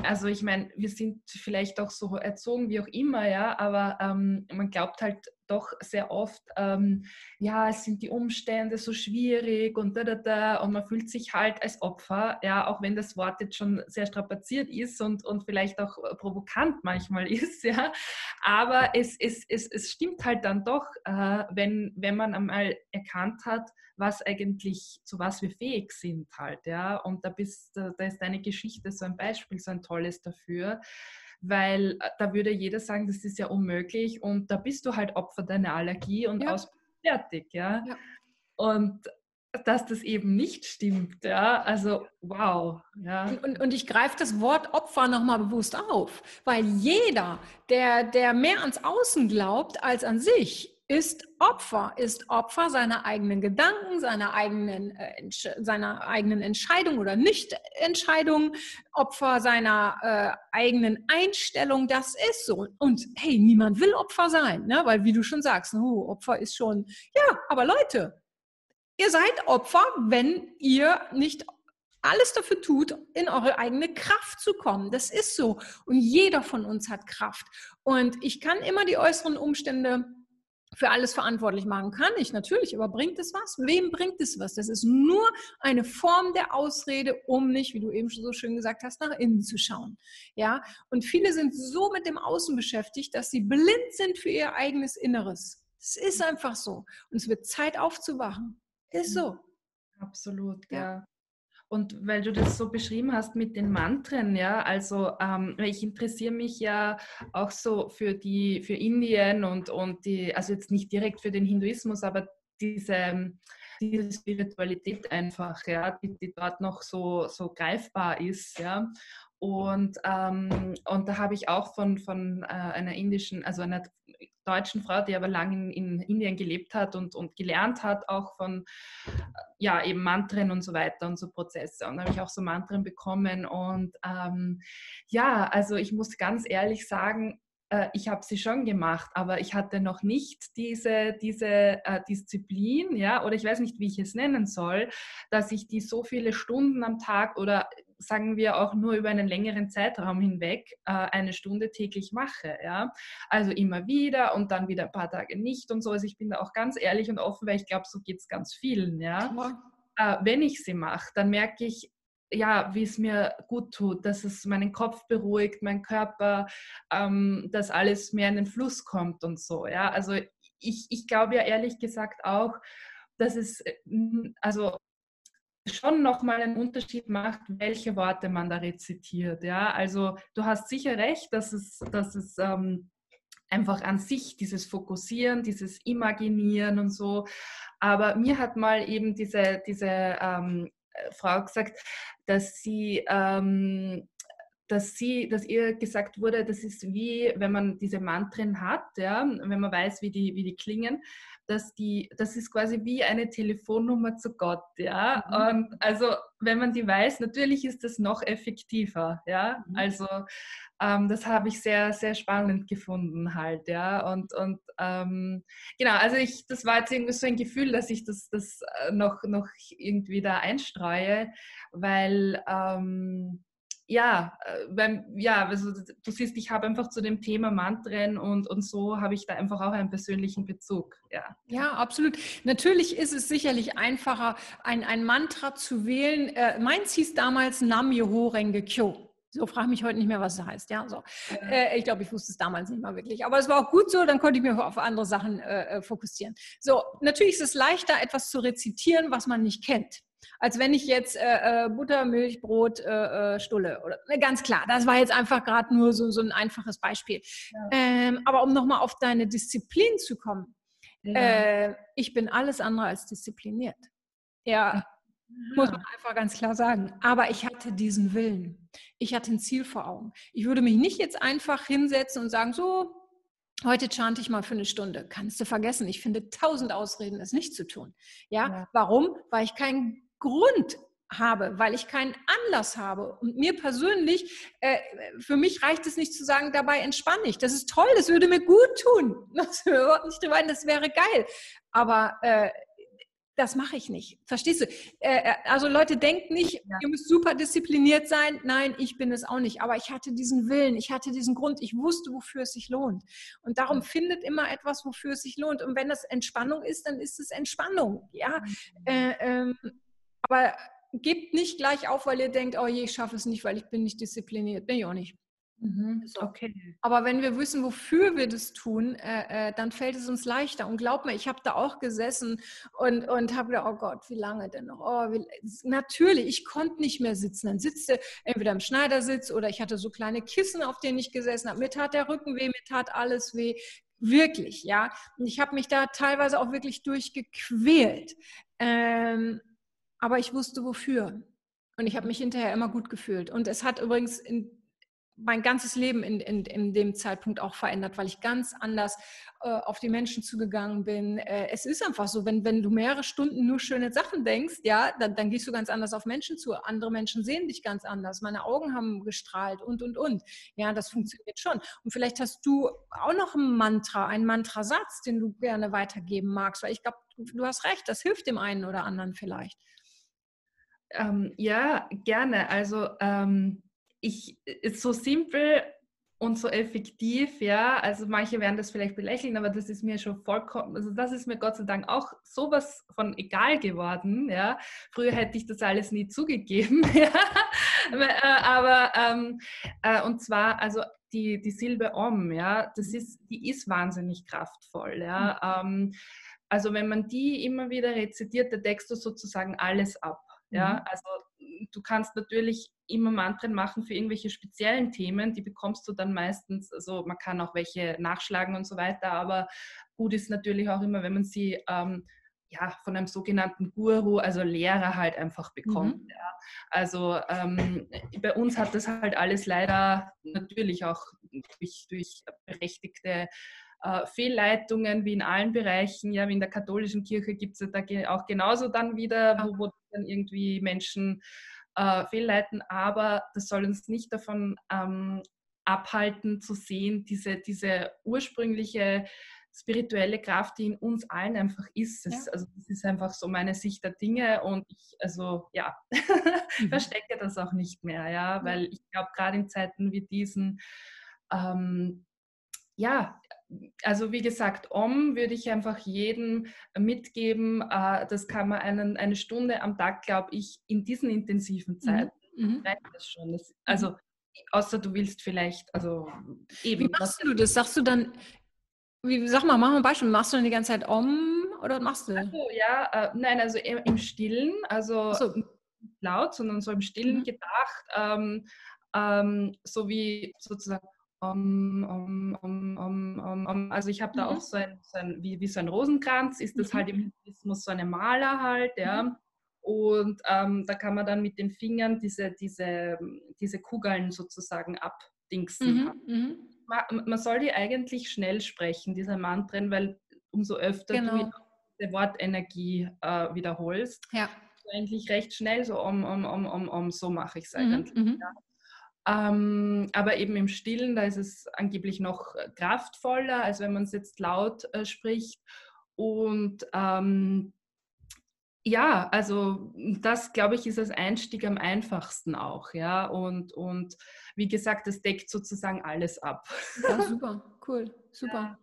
also ich meine, wir sind vielleicht auch so erzogen, wie auch immer, ja, aber ähm, man glaubt halt doch sehr oft, ähm, ja, es sind die Umstände so schwierig und da, da, da und man fühlt sich halt als Opfer, ja, auch wenn das Wort jetzt schon sehr strapaziert ist und, und vielleicht auch provokant manchmal ist, ja, aber es, es, es, es stimmt halt dann doch, äh, wenn, wenn man einmal erkannt hat, was eigentlich, zu was wir fähig sind halt, ja, und da bist, da ist deine Geschichte so ein Beispiel, so ein tolles dafür, weil äh, da würde jeder sagen, das ist ja unmöglich und da bist du halt Opfer deiner Allergie und ja. aus fertig, ja? ja. Und dass das eben nicht stimmt, ja, also wow, ja. Und, und ich greife das Wort Opfer nochmal bewusst auf, weil jeder, der, der mehr ans Außen glaubt als an sich, ist Opfer, ist Opfer seiner eigenen Gedanken, seiner eigenen, äh, seiner eigenen Entscheidung oder Nichtentscheidung, Opfer seiner äh, eigenen Einstellung. Das ist so. Und hey, niemand will Opfer sein, ne? weil wie du schon sagst, oh, Opfer ist schon, ja, aber Leute, ihr seid Opfer, wenn ihr nicht alles dafür tut, in eure eigene Kraft zu kommen. Das ist so. Und jeder von uns hat Kraft. Und ich kann immer die äußeren Umstände für alles verantwortlich machen kann ich natürlich, aber bringt es was? Wem bringt es was? Das ist nur eine Form der Ausrede, um nicht, wie du eben schon so schön gesagt hast, nach innen zu schauen. Ja, und viele sind so mit dem Außen beschäftigt, dass sie blind sind für ihr eigenes Inneres. Es ist einfach so. Und es wird Zeit aufzuwachen. Ist so. Absolut, ja. ja. Und weil du das so beschrieben hast mit den Mantren, ja, also ähm, ich interessiere mich ja auch so für die, für Indien und, und die, also jetzt nicht direkt für den Hinduismus, aber diese, diese Spiritualität einfach, ja, die, die dort noch so, so greifbar ist, ja. Und, ähm, und da habe ich auch von, von äh, einer indischen, also einer deutschen Frau, die aber lange in, in, Indien gelebt hat und, und gelernt hat, auch von ja, eben Mantren und so weiter und so Prozesse. Und da habe ich auch so Mantren bekommen. Und ähm, ja, also ich muss ganz ehrlich sagen, äh, ich habe sie schon gemacht, aber ich hatte noch nicht diese, diese äh, Disziplin, ja, oder ich weiß nicht, wie ich es nennen soll, dass ich die so viele Stunden am Tag oder sagen wir auch nur über einen längeren Zeitraum hinweg äh, eine Stunde täglich mache. Ja? Also immer wieder und dann wieder ein paar Tage nicht und so. Also ich bin da auch ganz ehrlich und offen, weil ich glaube, so geht es ganz vielen. Ja? Äh, wenn ich sie mache, dann merke ich, ja, wie es mir gut tut, dass es meinen Kopf beruhigt, mein Körper, ähm, dass alles mehr in den Fluss kommt und so. Ja, also ich, ich glaube ja ehrlich gesagt auch, dass es, äh, also schon nochmal einen Unterschied macht, welche Worte man da rezitiert. Ja? Also du hast sicher recht, dass es, dass es ähm, einfach an sich dieses Fokussieren, dieses Imaginieren und so. Aber mir hat mal eben diese, diese ähm, Frau gesagt, dass sie ähm, dass sie, dass ihr gesagt wurde, das ist wie, wenn man diese Mantren hat, ja, wenn man weiß, wie die, wie die klingen, dass die, das ist quasi wie eine Telefonnummer zu Gott, ja. Mhm. Und also wenn man die weiß, natürlich ist das noch effektiver, ja. Mhm. Also ähm, das habe ich sehr, sehr spannend gefunden halt, ja. Und, und ähm, genau, also ich, das war jetzt irgendwie so ein Gefühl, dass ich das, das äh, noch, noch irgendwie da einstreue, weil ähm, ja, beim, äh, ja, also du siehst, ich habe einfach zu dem Thema Mantren und, und so habe ich da einfach auch einen persönlichen Bezug. Ja, ja absolut. Natürlich ist es sicherlich einfacher, ein, ein Mantra zu wählen. Äh, meins hieß damals Nam Yoho Renge Kyo. So frage mich heute nicht mehr, was es heißt. Ja, so. Äh, ich glaube, ich wusste es damals nicht mal wirklich. Aber es war auch gut so, dann konnte ich mich auf andere Sachen äh, äh, fokussieren. So, natürlich ist es leichter, etwas zu rezitieren, was man nicht kennt als wenn ich jetzt äh, äh, Butter, Milch, Brot, äh, äh, Stulle. Oder, ne, ganz klar, das war jetzt einfach gerade nur so, so ein einfaches Beispiel. Ja. Ähm, aber um nochmal auf deine Disziplin zu kommen, ja. äh, ich bin alles andere als diszipliniert. Ja, muss man einfach ganz klar sagen. Aber ich hatte diesen Willen. Ich hatte ein Ziel vor Augen. Ich würde mich nicht jetzt einfach hinsetzen und sagen, so, Heute chante ich mal für eine Stunde. Kannst du vergessen. Ich finde tausend Ausreden, es nicht zu tun. Ja, ja. warum? Weil ich keinen Grund habe, weil ich keinen Anlass habe. Und mir persönlich, äh, für mich reicht es nicht zu sagen, dabei entspanne ich. Das ist toll, das würde mir gut tun. Das, nicht drüber, das wäre geil. Aber äh, das mache ich nicht. Verstehst du? Äh, äh, also Leute, denkt nicht, ja. ihr müsst super diszipliniert sein. Nein, ich bin es auch nicht. Aber ich hatte diesen Willen, ich hatte diesen Grund, ich wusste, wofür es sich lohnt. Und darum ja. findet immer etwas, wofür es sich lohnt. Und wenn das Entspannung ist, dann ist es Entspannung. Ja. Mhm. Äh, ähm, aber gebt nicht gleich auf, weil ihr denkt, oh je, ich schaffe es nicht, weil ich bin nicht diszipliniert. Bin ich auch nicht. Mhm, so. Okay. Aber wenn wir wissen, wofür wir das tun, äh, äh, dann fällt es uns leichter. Und glaub mir, ich habe da auch gesessen und, und habe gedacht, oh Gott, wie lange denn noch? Oh, wie, natürlich, ich konnte nicht mehr sitzen. Dann sitze entweder im Schneidersitz oder ich hatte so kleine Kissen, auf denen ich gesessen habe. Mir tat der Rücken weh, mir tat alles weh. Wirklich, ja. Und ich habe mich da teilweise auch wirklich durchgequält. Ähm, aber ich wusste wofür. Und ich habe mich hinterher immer gut gefühlt. Und es hat übrigens in mein ganzes Leben in, in, in dem Zeitpunkt auch verändert, weil ich ganz anders äh, auf die Menschen zugegangen bin. Äh, es ist einfach so, wenn, wenn du mehrere Stunden nur schöne Sachen denkst, ja, dann, dann gehst du ganz anders auf Menschen zu. Andere Menschen sehen dich ganz anders. Meine Augen haben gestrahlt und, und, und. Ja, das funktioniert schon. Und vielleicht hast du auch noch ein Mantra, einen Mantrasatz, den du gerne weitergeben magst, weil ich glaube, du hast recht, das hilft dem einen oder anderen vielleicht. Ähm, ja, gerne. Also ähm, ich ist so simpel und so effektiv, ja. Also manche werden das vielleicht belächeln, aber das ist mir schon vollkommen, also das ist mir Gott sei Dank auch sowas von egal geworden, ja. Früher hätte ich das alles nie zugegeben, ja. Äh, aber ähm, äh, und zwar, also die, die Silbe Om, ja, das ist, die ist wahnsinnig kraftvoll, ja. Mhm. Ähm, also wenn man die immer wieder rezitiert, da deckst du sozusagen alles ab. Ja, mhm. also du kannst natürlich immer Mantren machen für irgendwelche speziellen Themen, die bekommst du dann meistens, also man kann auch welche nachschlagen und so weiter, aber gut ist natürlich auch immer, wenn man sie ähm, ja, von einem sogenannten Guru, also Lehrer halt einfach bekommt. Mhm. Ja. Also ähm, bei uns hat das halt alles leider natürlich auch durch, durch berechtigte äh, Fehlleitungen wie in allen Bereichen, ja, wie in der katholischen Kirche gibt es ja da auch genauso dann wieder, wo, wo dann irgendwie Menschen äh, fehlleiten, aber das soll uns nicht davon ähm, abhalten zu sehen, diese, diese ursprüngliche spirituelle Kraft, die in uns allen einfach ist. Das, ja. Also das ist einfach so meine Sicht der Dinge und ich, also ja, mhm. verstecke das auch nicht mehr, ja, weil ich glaube, gerade in Zeiten wie diesen, ähm, ja, also wie gesagt, Om würde ich einfach jedem mitgeben. Äh, das kann man einen, eine Stunde am Tag, glaube ich, in diesen intensiven mhm. Zeiten. Mhm. Das schon. Das, also außer du willst vielleicht, also eben. Wie machst du das? Sagst du dann, wie, sag mal, mach mal ein Beispiel. Machst du dann die ganze Zeit Om oder machst du? Also, ja, äh, nein, also im Stillen, also so. laut, sondern so im Stillen mhm. gedacht, ähm, ähm, so wie sozusagen um, um, um, also ich habe da mhm. auch so ein, so ein, wie, wie so ein Rosenkranz, ist das mhm. halt im Hinduismus so eine Maler halt, ja. Mhm. Und ähm, da kann man dann mit den Fingern diese, diese, diese Kugeln sozusagen abdingsen. Mhm. mhm. Man, man, soll die eigentlich schnell sprechen, diese Mantren, weil umso öfter genau. du die Wortenergie äh, wiederholst, ja. eigentlich recht schnell so um, um, um, um, um so mache ich es mhm, eigentlich. Ja. Ähm, aber eben im Stillen, da ist es angeblich noch kraftvoller, als wenn man es jetzt laut äh, spricht. Und ähm, ja, also das glaube ich ist als Einstieg am einfachsten auch, ja. Und, und wie gesagt, das deckt sozusagen alles ab. Ja, super, cool, super. Ja,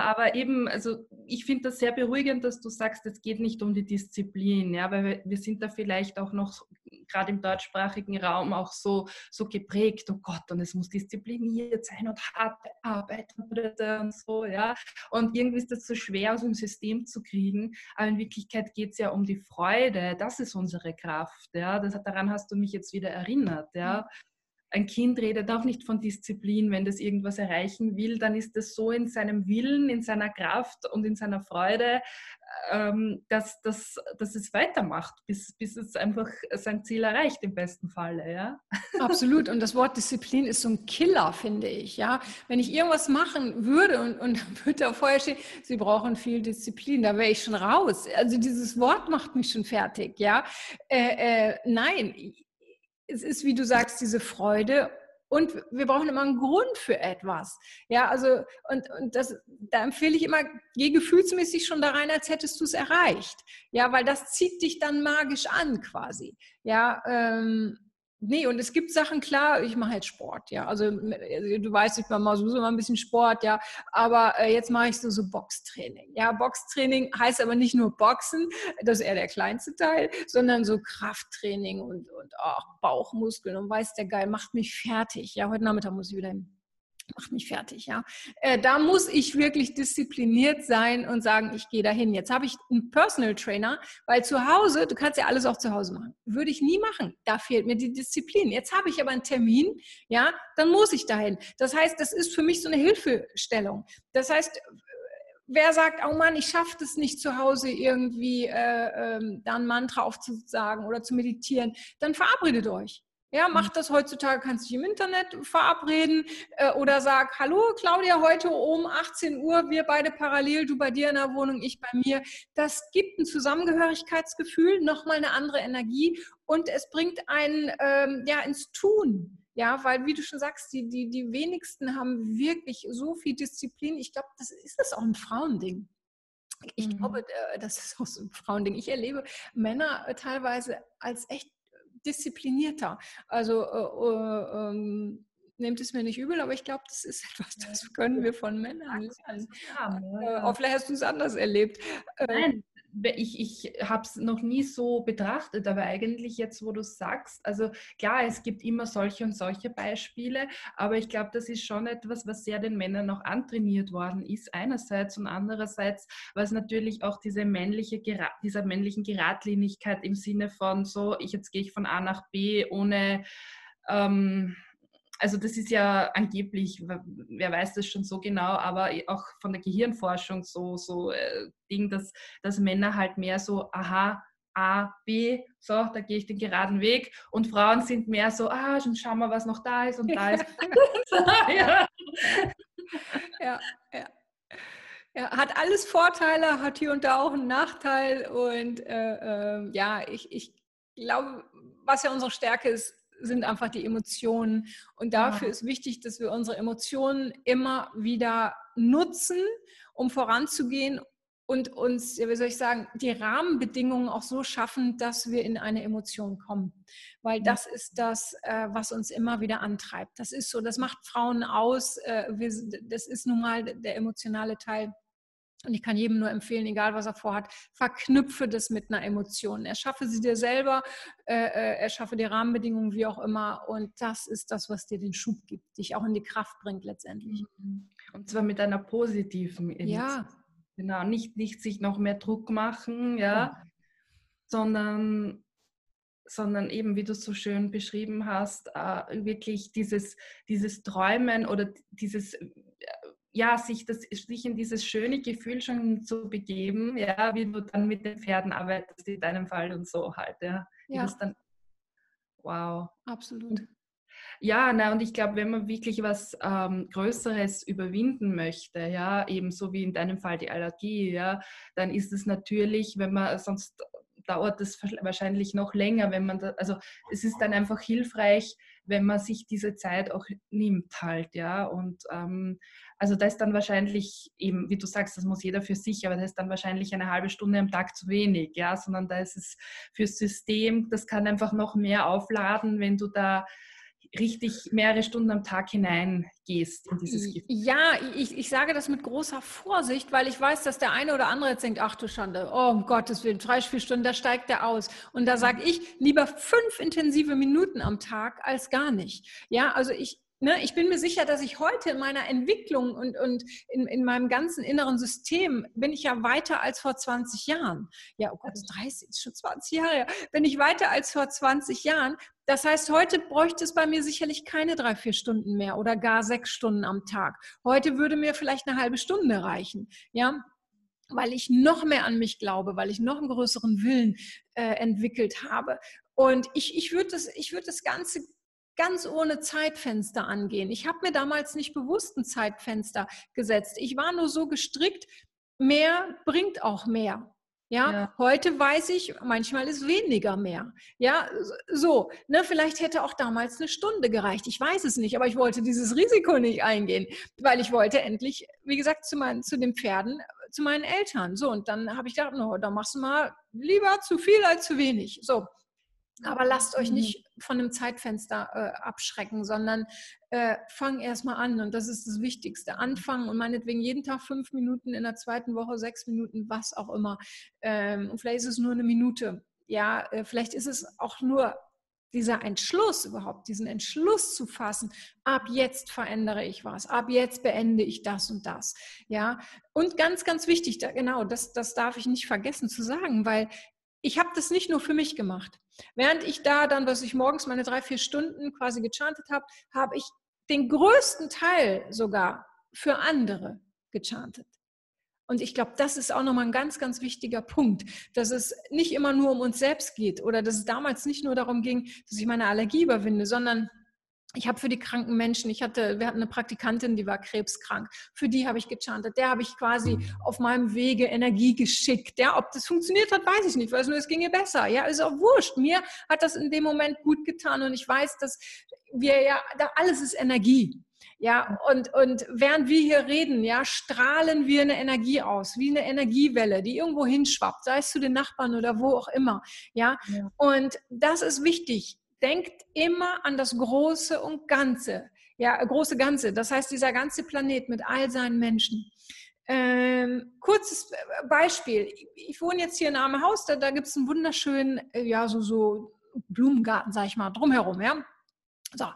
aber eben, also ich finde das sehr beruhigend, dass du sagst, es geht nicht um die Disziplin, ja, weil wir, wir sind da vielleicht auch noch gerade im deutschsprachigen Raum auch so, so geprägt, oh Gott, und es muss diszipliniert sein und harte Arbeit und so, ja. Und irgendwie ist das so schwer aus dem System zu kriegen, aber in Wirklichkeit geht es ja um die Freude, das ist unsere Kraft, ja. Das, daran hast du mich jetzt wieder erinnert, ja. Ein Kind redet auch nicht von Disziplin, wenn das irgendwas erreichen will, dann ist es so in seinem Willen, in seiner Kraft und in seiner Freude, ähm, dass, dass, dass es weitermacht, bis, bis es einfach sein Ziel erreicht im besten Falle. Ja? Absolut. Und das Wort Disziplin ist so ein Killer, finde ich. Ja? Wenn ich irgendwas machen würde und, und würde da vorher stehen, Sie brauchen viel Disziplin, da wäre ich schon raus. Also dieses Wort macht mich schon fertig. Ja? Äh, äh, nein, es ist, wie du sagst, diese Freude und wir brauchen immer einen Grund für etwas. Ja, also, und, und das, da empfehle ich immer, geh gefühlsmäßig schon da rein, als hättest du es erreicht. Ja, weil das zieht dich dann magisch an quasi. Ja, ähm, Nee, und es gibt Sachen, klar, ich mache jetzt Sport, ja. Also, also du weißt, ich mache sowieso immer ein bisschen Sport, ja. Aber äh, jetzt mache ich so, so Boxtraining. Ja, Boxtraining heißt aber nicht nur Boxen, das ist eher der kleinste Teil, sondern so Krafttraining und, und ach, Bauchmuskeln und weiß der Geil, macht mich fertig. Ja, heute Nachmittag muss ich wieder hin macht mich fertig, ja. Äh, da muss ich wirklich diszipliniert sein und sagen, ich gehe dahin. Jetzt habe ich einen Personal Trainer, weil zu Hause, du kannst ja alles auch zu Hause machen. Würde ich nie machen. Da fehlt mir die Disziplin. Jetzt habe ich aber einen Termin, ja, dann muss ich dahin. Das heißt, das ist für mich so eine Hilfestellung. Das heißt, wer sagt, oh Mann, ich schaffe das nicht zu Hause irgendwie äh, äh, da ein Mantra aufzusagen oder zu meditieren, dann verabredet euch. Ja, mach mhm. das heutzutage, kannst dich im Internet verabreden äh, oder sag, hallo Claudia, heute um 18 Uhr, wir beide parallel, du bei dir in der Wohnung, ich bei mir. Das gibt ein Zusammengehörigkeitsgefühl, nochmal eine andere Energie und es bringt einen ähm, ja, ins Tun. Ja, weil wie du schon sagst, die, die, die wenigsten haben wirklich so viel Disziplin. Ich glaube, das ist das auch ein Frauending. Ich mhm. glaube, äh, das ist auch so ein Frauending. Ich erlebe Männer äh, teilweise als echt disziplinierter. Also äh, äh, ähm, nehmt es mir nicht übel, aber ich glaube, das ist etwas, das können wir von Männern lernen. Äh, vielleicht hast du es anders erlebt. Äh, Nein, ich, ich habe es noch nie so betrachtet, aber eigentlich jetzt, wo du sagst, also klar, es gibt immer solche und solche Beispiele, aber ich glaube, das ist schon etwas, was sehr den Männern noch antrainiert worden ist, einerseits und andererseits, was natürlich auch diese männliche, dieser männlichen Geradlinigkeit im Sinne von so, ich jetzt gehe ich von A nach B ohne ähm, also das ist ja angeblich, wer weiß das schon so genau, aber auch von der Gehirnforschung so, so äh, Ding, dass, dass Männer halt mehr so, aha, A, B, so, da gehe ich den geraden Weg. Und Frauen sind mehr so, ah, schon schauen wir, was noch da ist und da ist. ja. ja, ja. Ja, hat alles Vorteile, hat hier und da auch einen Nachteil. Und äh, äh, ja, ich, ich glaube, was ja unsere Stärke ist, sind einfach die Emotionen. Und dafür ja. ist wichtig, dass wir unsere Emotionen immer wieder nutzen, um voranzugehen und uns, wie soll ich sagen, die Rahmenbedingungen auch so schaffen, dass wir in eine Emotion kommen. Weil das ist das, äh, was uns immer wieder antreibt. Das ist so, das macht Frauen aus. Äh, das ist nun mal der emotionale Teil und ich kann jedem nur empfehlen, egal was er vorhat, verknüpfe das mit einer Emotion. Erschaffe sie dir selber, äh, äh, erschaffe die Rahmenbedingungen, wie auch immer. Und das ist das, was dir den Schub gibt, dich auch in die Kraft bringt letztendlich. Mhm. Und zwar mit einer positiven Emotion. Ja. Genau, nicht, nicht sich noch mehr Druck machen, ja, ja. sondern sondern eben, wie du es so schön beschrieben hast, äh, wirklich dieses, dieses Träumen oder dieses ja, sich, das, sich in dieses schöne Gefühl schon zu begeben, ja, wie du dann mit den Pferden arbeitest in deinem Fall und so halt, ja. ja. Das dann, wow. Absolut. Ja, na, und ich glaube, wenn man wirklich was ähm, Größeres überwinden möchte, ja, ebenso wie in deinem Fall die Allergie, ja, dann ist es natürlich, wenn man sonst dauert es wahrscheinlich noch länger, wenn man da, also es ist dann einfach hilfreich, wenn man sich diese Zeit auch nimmt halt, ja. Und ähm, also da ist dann wahrscheinlich eben, wie du sagst, das muss jeder für sich, aber da ist dann wahrscheinlich eine halbe Stunde am Tag zu wenig, ja, sondern da ist es fürs System, das kann einfach noch mehr aufladen, wenn du da richtig mehrere Stunden am Tag hineingehst in dieses Gefühl. Ja, ich, ich sage das mit großer Vorsicht, weil ich weiß, dass der eine oder andere jetzt denkt, ach du Schande, oh um Gottes Willen, drei, vier Stunden, da steigt der aus. Und da sage ich, lieber fünf intensive Minuten am Tag als gar nicht. Ja, also ich, ne, ich bin mir sicher, dass ich heute in meiner Entwicklung und, und in, in meinem ganzen inneren System bin ich ja weiter als vor 20 Jahren. Ja, oh Gott, 30 ist schon 20 Jahre. Bin ich weiter als vor 20 Jahren. Das heißt, heute bräuchte es bei mir sicherlich keine drei, vier Stunden mehr oder gar sechs Stunden am Tag. Heute würde mir vielleicht eine halbe Stunde reichen. Ja, weil ich noch mehr an mich glaube, weil ich noch einen größeren Willen äh, entwickelt habe. Und ich, ich würde das, würd das Ganze ganz ohne Zeitfenster angehen. Ich habe mir damals nicht bewusst ein Zeitfenster gesetzt. Ich war nur so gestrickt, mehr bringt auch mehr. Ja, ja, heute weiß ich, manchmal ist weniger mehr. Ja, so, ne, vielleicht hätte auch damals eine Stunde gereicht. Ich weiß es nicht, aber ich wollte dieses Risiko nicht eingehen, weil ich wollte endlich, wie gesagt, zu, meinen, zu den Pferden, zu meinen Eltern. So, und dann habe ich gedacht, no, da machst du mal lieber zu viel als zu wenig. So, aber lasst euch mhm. nicht von einem Zeitfenster äh, abschrecken, sondern äh, fang erstmal an. Und das ist das Wichtigste. Anfangen und meinetwegen jeden Tag fünf Minuten, in der zweiten Woche sechs Minuten, was auch immer. Ähm, und vielleicht ist es nur eine Minute. Ja, äh, vielleicht ist es auch nur dieser Entschluss überhaupt, diesen Entschluss zu fassen, ab jetzt verändere ich was, ab jetzt beende ich das und das. Ja, und ganz, ganz wichtig, da, genau, das, das darf ich nicht vergessen zu sagen, weil ich habe das nicht nur für mich gemacht. Während ich da dann, was ich morgens meine drei, vier Stunden quasi gechantet habe, habe ich den größten Teil sogar für andere gechantet. Und ich glaube, das ist auch nochmal ein ganz, ganz wichtiger Punkt, dass es nicht immer nur um uns selbst geht oder dass es damals nicht nur darum ging, dass ich meine Allergie überwinde, sondern ich habe für die kranken Menschen, ich hatte, wir hatten eine Praktikantin, die war krebskrank. Für die habe ich gechantet. Der habe ich quasi mhm. auf meinem Wege Energie geschickt. Ja, ob das funktioniert hat, weiß ich nicht. Weiß nur, es ginge besser. Ja, ist auch wurscht. Mir hat das in dem Moment gut getan und ich weiß, dass wir ja, da alles ist Energie. Ja, und, und während wir hier reden, ja, strahlen wir eine Energie aus, wie eine Energiewelle, die irgendwo hinschwappt, sei es zu den Nachbarn oder wo auch immer. Ja, ja. und das ist wichtig denkt immer an das Große und Ganze. Ja, große Ganze. Das heißt, dieser ganze Planet mit all seinen Menschen. Ähm, kurzes Beispiel. Ich wohne jetzt hier in einem Haus, da, da gibt es einen wunderschönen, äh, ja, so, so Blumengarten, sag ich mal, drumherum, ja. So.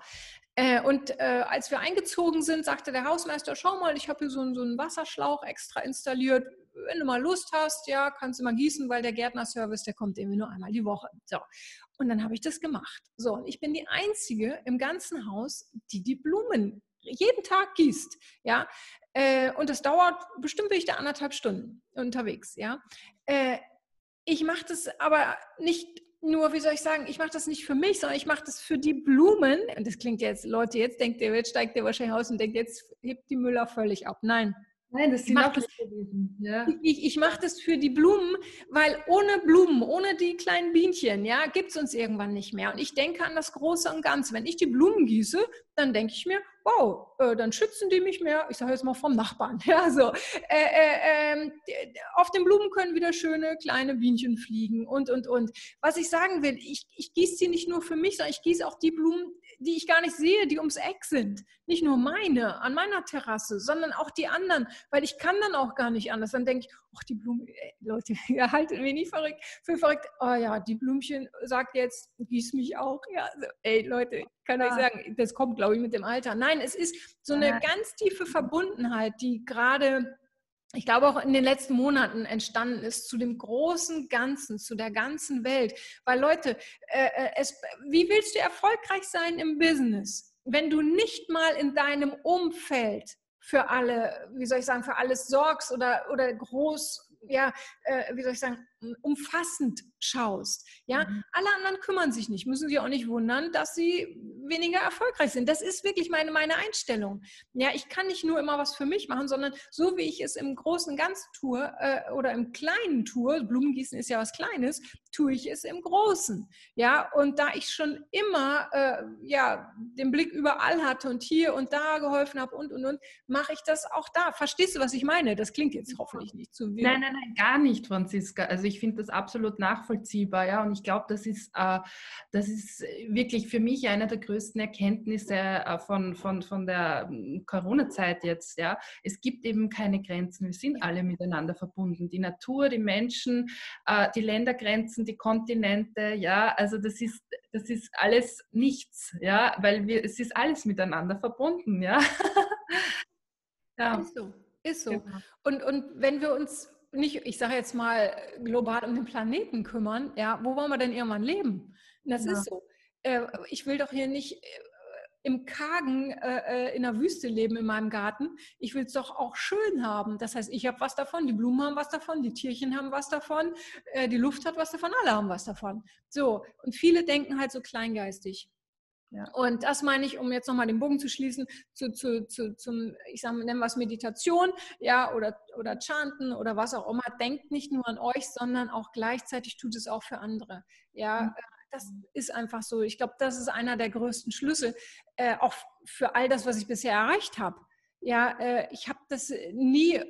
Äh, und äh, als wir eingezogen sind, sagte der Hausmeister, schau mal, ich habe hier so, so einen Wasserschlauch extra installiert. Wenn du mal Lust hast, ja, kannst du mal gießen, weil der Gärtnerservice, der kommt irgendwie nur einmal die Woche. So. Und dann habe ich das gemacht. So, und ich bin die Einzige im ganzen Haus, die die Blumen jeden Tag gießt. Ja, äh, und das dauert bestimmt bin ich da anderthalb Stunden unterwegs. Ja, äh, ich mache das aber nicht nur, wie soll ich sagen, ich mache das nicht für mich, sondern ich mache das für die Blumen. Und das klingt jetzt, Leute, jetzt denkt ihr, jetzt steigt ihr wahrscheinlich aus und denkt, jetzt hebt die Müller völlig ab. Nein, Nein, das ist die Nacht gewesen. Ja. Ich, ich mache das für die Blumen, weil ohne Blumen, ohne die kleinen Bienchen, ja, gibt es uns irgendwann nicht mehr. Und ich denke an das Große und Ganze. Wenn ich die Blumen gieße, dann denke ich mir, wow, äh, dann schützen die mich mehr, ich sage jetzt mal vom Nachbarn. Ja, so. Äh, äh, ähm, auf den Blumen können wieder schöne kleine Bienchen fliegen und, und, und. Was ich sagen will, ich, ich gieße sie nicht nur für mich, sondern ich gieße auch die Blumen, die ich gar nicht sehe, die ums Eck sind. Nicht nur meine, an meiner Terrasse, sondern auch die anderen, weil ich kann dann auch gar nicht anders. Dann denke ich, ach, die Blumen, ey, Leute, ihr haltet mich nicht verrückt, für verrückt. Oh ja, die Blümchen sagt jetzt, gieß mich auch. Ja, so, ey, Leute, kann ja. ich sagen, das kommt, glaube ich, mit dem Alter. Nein, es ist so eine ja. ganz tiefe Verbundenheit, die gerade ich glaube auch in den letzten Monaten entstanden ist zu dem großen Ganzen, zu der ganzen Welt. Weil Leute, äh, äh, es, wie willst du erfolgreich sein im Business, wenn du nicht mal in deinem Umfeld für alle, wie soll ich sagen, für alles sorgst oder, oder groß, ja, äh, wie soll ich sagen, umfassend schaust. Ja, mhm. alle anderen kümmern sich nicht, müssen sich auch nicht wundern, dass sie weniger erfolgreich sind. Das ist wirklich meine, meine Einstellung. Ja, ich kann nicht nur immer was für mich machen, sondern so wie ich es im großen Ganzen tue äh, oder im Kleinen tue, Blumengießen ist ja was Kleines, tue ich es im Großen. Ja, und da ich schon immer äh, ja, den Blick überall hatte und hier und da geholfen habe und und und, mache ich das auch da. Verstehst du, was ich meine? Das klingt jetzt hoffentlich nicht zu wenig. Nein, nein, nein, gar nicht, Franziska. Also ich ich finde das absolut nachvollziehbar, ja. Und ich glaube, das ist, äh, das ist wirklich für mich eine der größten Erkenntnisse äh, von, von, von der hm, Corona-Zeit jetzt, ja. Es gibt eben keine Grenzen. Wir sind alle miteinander verbunden. Die Natur, die Menschen, äh, die Ländergrenzen, die Kontinente, ja. Also das ist, das ist alles nichts, ja, weil wir, es ist alles miteinander verbunden, ja. ja. Ist so. Ist so. Genau. Und, und wenn wir uns nicht, ich sage jetzt mal, global um den Planeten kümmern, ja, wo wollen wir denn irgendwann leben? Das ja. ist so. Äh, ich will doch hier nicht äh, im Kargen äh, in der Wüste leben in meinem Garten. Ich will es doch auch schön haben. Das heißt, ich habe was davon, die Blumen haben was davon, die Tierchen haben was davon, die Luft hat was davon, alle haben was davon. So, und viele denken halt so kleingeistig. Ja. Und das meine ich, um jetzt nochmal den Bogen zu schließen, zu, zu, zu, zum, ich sage, nennen wir es Meditation, ja, oder, oder Chanten oder was auch immer. Denkt nicht nur an euch, sondern auch gleichzeitig tut es auch für andere. Ja, mhm. das ist einfach so. Ich glaube, das ist einer der größten Schlüssel, äh, auch für all das, was ich bisher erreicht habe. Ja, äh, ich habe das nie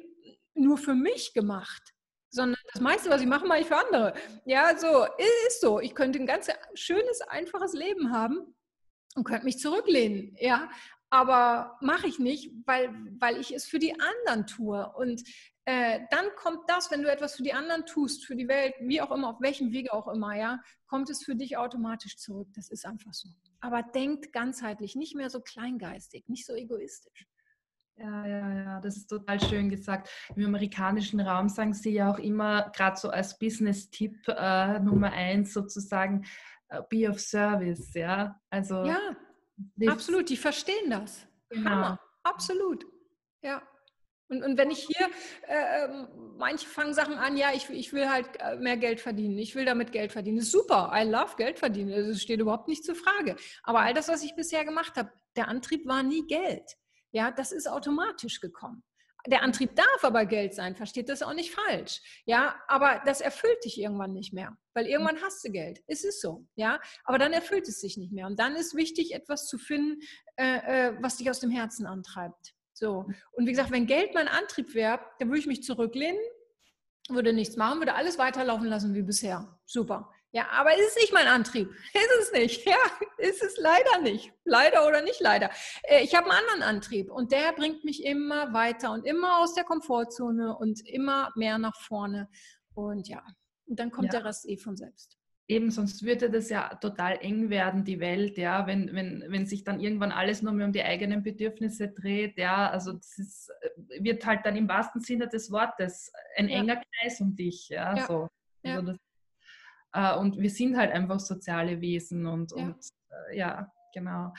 nur für mich gemacht sondern das meiste, was ich mache, mache ich für andere. Ja, so ist so. Ich könnte ein ganz schönes, einfaches Leben haben und könnte mich zurücklehnen, ja. Aber mache ich nicht, weil, weil ich es für die anderen tue. Und äh, dann kommt das, wenn du etwas für die anderen tust, für die Welt, wie auch immer, auf welchem Wege auch immer, ja, kommt es für dich automatisch zurück. Das ist einfach so. Aber denkt ganzheitlich, nicht mehr so kleingeistig, nicht so egoistisch. Ja, ja, ja, das ist total schön gesagt. Im amerikanischen Raum sagen sie ja auch immer, gerade so als Business-Tipp äh, Nummer eins sozusagen, be of service, ja. Also ja, absolut, die verstehen das. Genau. Hammer, absolut. Ja. Und, und wenn ich hier, äh, ähm, manche fangen Sachen an, ja, ich, ich will halt äh, mehr Geld verdienen, ich will damit Geld verdienen. Das ist super, I love Geld verdienen, das steht überhaupt nicht zur Frage. Aber all das, was ich bisher gemacht habe, der Antrieb war nie Geld. Ja, das ist automatisch gekommen. Der Antrieb darf aber Geld sein, versteht das auch nicht falsch. Ja, aber das erfüllt dich irgendwann nicht mehr, weil irgendwann hast du Geld. Es ist so, ja, aber dann erfüllt es sich nicht mehr. Und dann ist wichtig, etwas zu finden, äh, äh was dich aus dem Herzen antreibt. So. Und wie gesagt, wenn Geld mein Antrieb wäre, dann würde ich mich zurücklehnen, würde nichts machen, würde alles weiterlaufen lassen wie bisher. Super. Ja, aber ist es nicht mein Antrieb? Ist es nicht? Ja, ist es leider nicht. Leider oder nicht leider. Äh, ich habe einen anderen Antrieb und der bringt mich immer weiter und immer aus der Komfortzone und immer mehr nach vorne. Und ja, und dann kommt ja. der Rest eh von selbst. Eben, sonst würde das ja total eng werden, die Welt, ja, wenn, wenn, wenn sich dann irgendwann alles nur mehr um die eigenen Bedürfnisse dreht, ja, also das ist, äh, wird halt dann im wahrsten Sinne des Wortes ein ja. enger Kreis um dich, ja, ja. so. Also und wir sind halt einfach soziale Wesen und ja, und, äh, ja genau.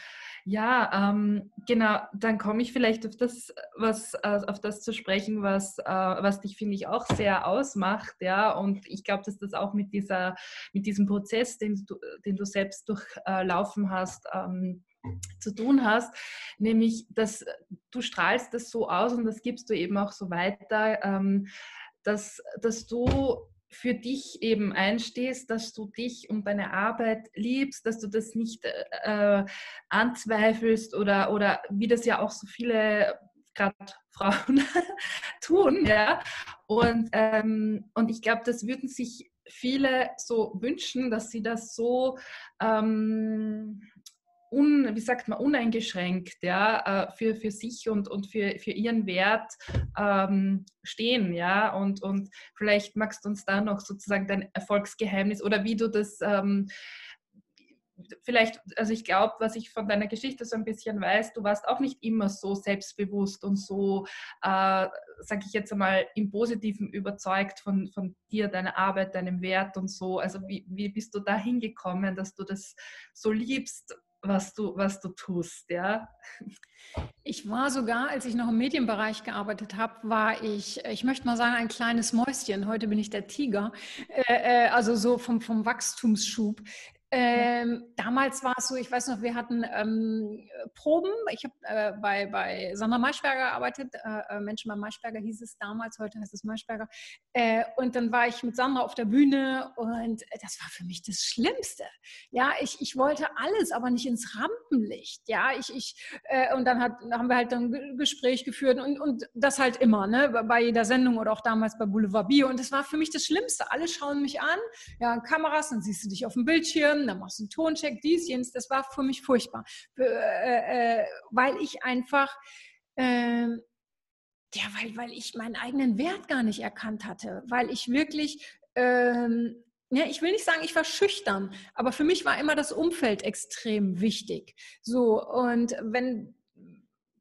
Ja, ähm, genau, dann komme ich vielleicht auf das, was, äh, auf das zu sprechen, was, äh, was dich, finde ich, auch sehr ausmacht, ja. Und ich glaube, dass das auch mit dieser, mit diesem Prozess, den du, den du selbst durchlaufen hast, ähm, zu tun hast, nämlich, dass du strahlst das so aus und das gibst du eben auch so weiter, ähm, dass, dass du für dich eben einstehst, dass du dich und deine Arbeit liebst, dass du das nicht äh, anzweifelst oder, oder wie das ja auch so viele gerade Frauen tun, ja. Und, ähm, und ich glaube, das würden sich viele so wünschen, dass sie das so ähm, un, wie sagt man, uneingeschränkt ja, äh, für, für sich und, und für, für ihren Wert ähm, stehen. Ja? Und, und vielleicht magst du uns da noch sozusagen dein Erfolgsgeheimnis oder wie du das ähm, vielleicht, also ich glaube, was ich von deiner Geschichte so ein bisschen weiß, du warst auch nicht immer so selbstbewusst und so, äh, sage ich jetzt einmal, im Positiven überzeugt von, von dir, deiner Arbeit, deinem Wert und so. Also wie, wie bist du da hingekommen, dass du das so liebst was du, was du tust, ja. Ich war sogar, als ich noch im Medienbereich gearbeitet habe, war ich, ich möchte mal sagen, ein kleines Mäuschen. Heute bin ich der Tiger. Äh, äh, also so vom, vom Wachstumsschub. Ähm, damals war es so, ich weiß noch, wir hatten ähm, Proben. Ich habe äh, bei, bei Sandra Maischberger gearbeitet. Äh, äh, Menschen bei Maischberger hieß es damals, heute heißt es Maischberger. Äh, und dann war ich mit Sandra auf der Bühne und das war für mich das Schlimmste. Ja, ich, ich wollte alles, aber nicht ins Rampenlicht. Ja, ich, ich, äh, und dann hat, haben wir halt ein Gespräch geführt und, und das halt immer, ne, bei jeder Sendung oder auch damals bei Boulevard Bio. Und das war für mich das Schlimmste. Alle schauen mich an, ja, Kameras, dann siehst du dich auf dem Bildschirm Schirm, dann machst du einen Toncheck, dies, jenes. Das war für mich furchtbar, äh, äh, weil ich einfach, äh, ja, weil, weil ich meinen eigenen Wert gar nicht erkannt hatte, weil ich wirklich, ähm, ja, ich will nicht sagen, ich war schüchtern, aber für mich war immer das Umfeld extrem wichtig. So, und wenn,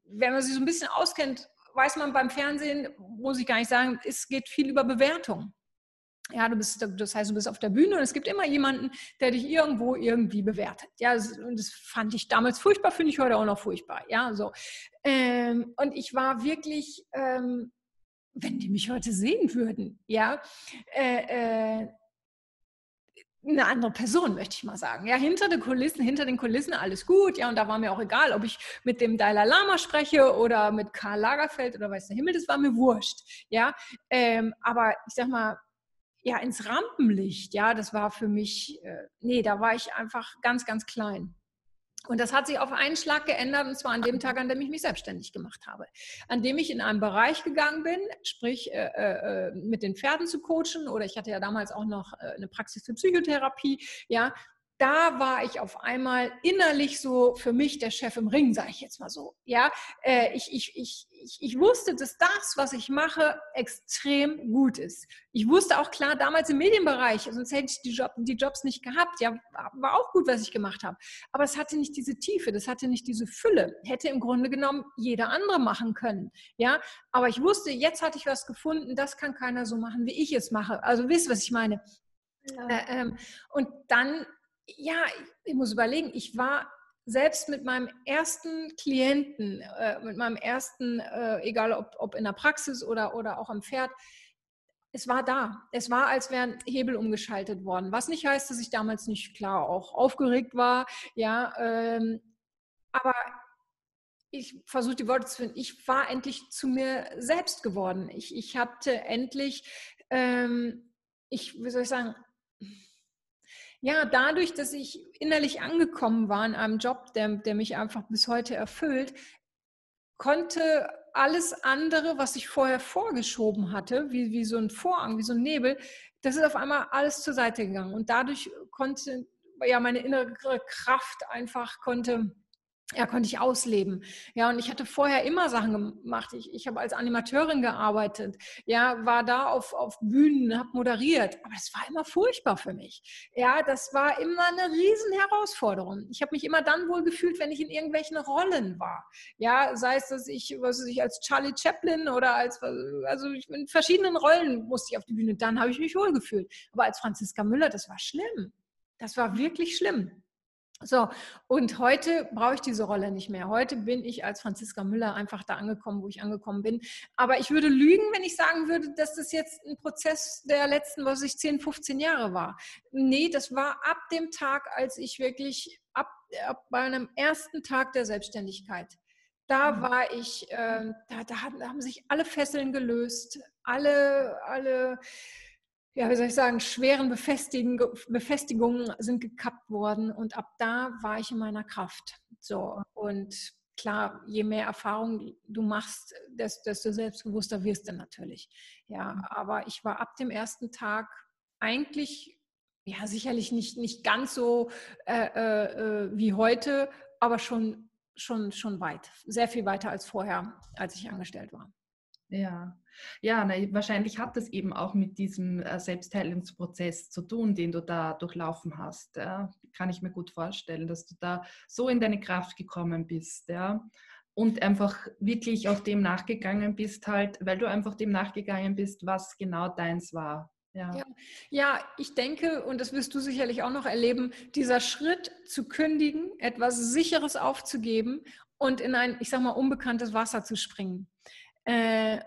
wenn man sich so ein bisschen auskennt, weiß man beim Fernsehen, muss ich gar nicht sagen, es geht viel über Bewertung. Ja, du bist, das heißt, du bist auf der Bühne und es gibt immer jemanden, der dich irgendwo irgendwie bewertet. Ja, und das fand ich damals furchtbar, finde ich heute auch noch furchtbar. Ja, so. Ähm, und ich war wirklich, ähm, wenn die mich heute sehen würden, ja, äh, äh, eine andere Person, möchte ich mal sagen. Ja, hinter den Kulissen, hinter den Kulissen alles gut. Ja, und da war mir auch egal, ob ich mit dem Dalai Lama spreche oder mit Karl Lagerfeld oder weiß der Himmel, das war mir wurscht. Ja, ähm, aber ich sag mal, ja, ins Rampenlicht. Ja, das war für mich, äh, nee, da war ich einfach ganz, ganz klein. Und das hat sich auf einen Schlag geändert, und zwar an dem Tag, an dem ich mich selbstständig gemacht habe. An dem ich in einen Bereich gegangen bin, sprich äh, äh, mit den Pferden zu coachen, oder ich hatte ja damals auch noch äh, eine Praxis für Psychotherapie, ja, da war ich auf einmal innerlich so für mich der Chef im Ring, sage ich jetzt mal so. Ja, äh, ich, ich, ich, ich, ich wusste, dass das, was ich mache, extrem gut ist. Ich wusste auch klar, damals im Medienbereich, sonst hätte ich die, Job, die Jobs nicht gehabt. Ja, war auch gut, was ich gemacht habe. Aber es hatte nicht diese Tiefe, das hatte nicht diese Fülle. Hätte im Grunde genommen jeder andere machen können. Ja, aber ich wusste, jetzt hatte ich was gefunden, das kann keiner so machen, wie ich es mache. Also wisst, was ich meine. Ja. Äh, ähm, und dann ja, ich muss überlegen, ich war selbst mit meinem ersten Klienten, äh, mit meinem ersten, äh, egal ob, ob in der Praxis oder, oder auch am Pferd, es war da. Es war, als wären Hebel umgeschaltet worden. Was nicht heißt, dass ich damals nicht klar auch aufgeregt war. Ja, ähm, aber ich versuche die Worte zu finden. Ich war endlich zu mir selbst geworden. Ich, ich hatte endlich, ähm, ich, wie soll ich sagen, ja, dadurch, dass ich innerlich angekommen war in einem Job, der, der mich einfach bis heute erfüllt, konnte alles andere, was ich vorher vorgeschoben hatte, wie, wie so ein Vorhang, wie so ein Nebel, das ist auf einmal alles zur Seite gegangen. Und dadurch konnte ja meine innere Kraft einfach konnte ja, konnte ich ausleben. Ja, und ich hatte vorher immer Sachen gemacht. Ich, ich habe als Animateurin gearbeitet, ja, war da auf, auf Bühnen, habe moderiert, aber es war immer furchtbar für mich. Ja, das war immer eine riesen Herausforderung. Ich habe mich immer dann wohl gefühlt, wenn ich in irgendwelchen Rollen war. Ja, sei es, dass ich, was weiß ich, als Charlie Chaplin oder als, also in verschiedenen Rollen musste ich auf die Bühne, dann habe ich mich wohl gefühlt. Aber als Franziska Müller, das war schlimm. Das war wirklich schlimm. So, und heute brauche ich diese Rolle nicht mehr. Heute bin ich als Franziska Müller einfach da angekommen, wo ich angekommen bin. Aber ich würde lügen, wenn ich sagen würde, dass das jetzt ein Prozess der letzten, was ich 10, 15 Jahre war. Nee, das war ab dem Tag, als ich wirklich, ab, ab bei einem ersten Tag der Selbstständigkeit, da mhm. war ich, äh, da, da, haben sich alle Fesseln gelöst, alle, alle, ja, wie soll ich sagen, schweren Befestigung, Befestigungen sind gekappt worden und ab da war ich in meiner Kraft. So und klar, je mehr Erfahrung du machst, desto selbstbewusster wirst du natürlich. Ja, mhm. aber ich war ab dem ersten Tag eigentlich, ja, sicherlich nicht, nicht ganz so äh, äh, wie heute, aber schon, schon, schon weit, sehr viel weiter als vorher, als ich angestellt war. Ja, ja, na, wahrscheinlich hat das eben auch mit diesem äh, Selbstheilungsprozess zu tun, den du da durchlaufen hast. Ja? Kann ich mir gut vorstellen, dass du da so in deine Kraft gekommen bist. Ja? Und einfach wirklich auch dem nachgegangen bist, halt, weil du einfach dem nachgegangen bist, was genau deins war. Ja. ja. Ja, ich denke, und das wirst du sicherlich auch noch erleben, dieser Schritt zu kündigen, etwas Sicheres aufzugeben und in ein, ich sag mal, unbekanntes Wasser zu springen. Äh,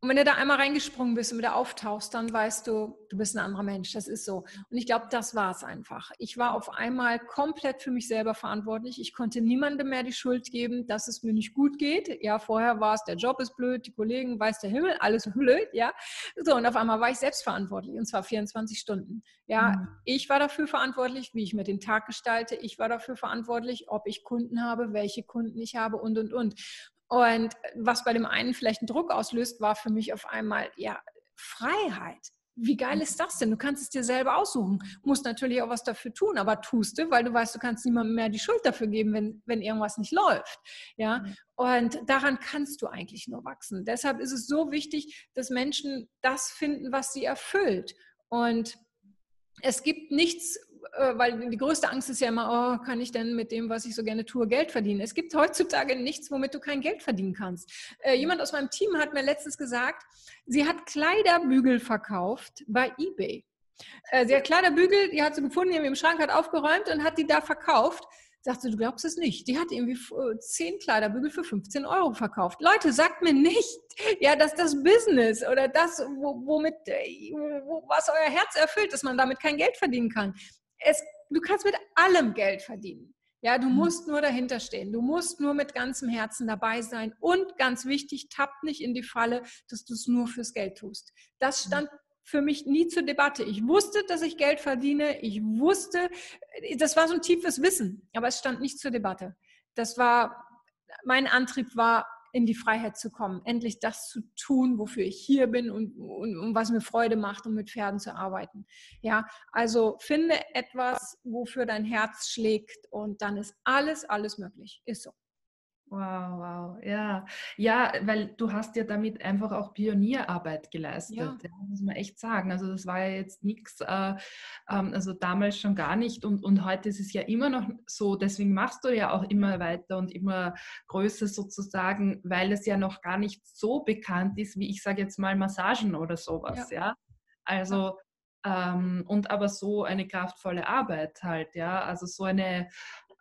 Und wenn du da einmal reingesprungen bist und wieder auftauchst, dann weißt du, du bist ein anderer Mensch. Das ist so. Und ich glaube, das war es einfach. Ich war auf einmal komplett für mich selber verantwortlich. Ich konnte niemandem mehr die Schuld geben, dass es mir nicht gut geht. Ja, vorher war es, der Job ist blöd, die Kollegen, weiß der Himmel, alles blöd. Ja, so. Und auf einmal war ich selbst verantwortlich und zwar 24 Stunden. Ja, mhm. ich war dafür verantwortlich, wie ich mir den Tag gestalte. Ich war dafür verantwortlich, ob ich Kunden habe, welche Kunden ich habe und, und, und. Und was bei dem einen vielleicht einen Druck auslöst, war für mich auf einmal, ja, Freiheit. Wie geil ist das denn? Du kannst es dir selber aussuchen. Musst natürlich auch was dafür tun, aber tust du, weil du weißt, du kannst niemandem mehr die Schuld dafür geben, wenn, wenn irgendwas nicht läuft. Ja? Mhm. Und daran kannst du eigentlich nur wachsen. Deshalb ist es so wichtig, dass Menschen das finden, was sie erfüllt. Und es gibt nichts, weil die größte Angst ist ja immer, oh, kann ich denn mit dem, was ich so gerne tue, Geld verdienen? Es gibt heutzutage nichts, womit du kein Geld verdienen kannst. Äh, jemand aus meinem Team hat mir letztens gesagt, sie hat Kleiderbügel verkauft bei eBay. Äh, sie hat Kleiderbügel, die hat sie gefunden, die im Schrank hat aufgeräumt und hat die da verkauft. Sagte, du glaubst es nicht. Die hat irgendwie zehn Kleiderbügel für 15 Euro verkauft. Leute, sagt mir nicht, ja, dass das Business oder das, womit, was euer Herz erfüllt, dass man damit kein Geld verdienen kann es, du kannst mit allem Geld verdienen. Ja, du mhm. musst nur dahinter stehen. Du musst nur mit ganzem Herzen dabei sein. Und ganz wichtig, tapp nicht in die Falle, dass du es nur fürs Geld tust. Das mhm. stand für mich nie zur Debatte. Ich wusste, dass ich Geld verdiene. Ich wusste, das war so ein tiefes Wissen, aber es stand nicht zur Debatte. Das war, mein Antrieb war, in die Freiheit zu kommen, endlich das zu tun, wofür ich hier bin und, und, und was mir Freude macht, um mit Pferden zu arbeiten. Ja, also finde etwas, wofür dein Herz schlägt und dann ist alles, alles möglich. Ist so. Wow, wow, ja. Ja, weil du hast ja damit einfach auch Pionierarbeit geleistet, ja. Ja, muss man echt sagen. Also das war ja jetzt nichts, äh, ähm, also damals schon gar nicht und, und heute ist es ja immer noch so, deswegen machst du ja auch immer weiter und immer größer sozusagen, weil es ja noch gar nicht so bekannt ist, wie ich sage jetzt mal Massagen oder sowas, ja. ja? Also ähm, und aber so eine kraftvolle Arbeit halt, ja, also so eine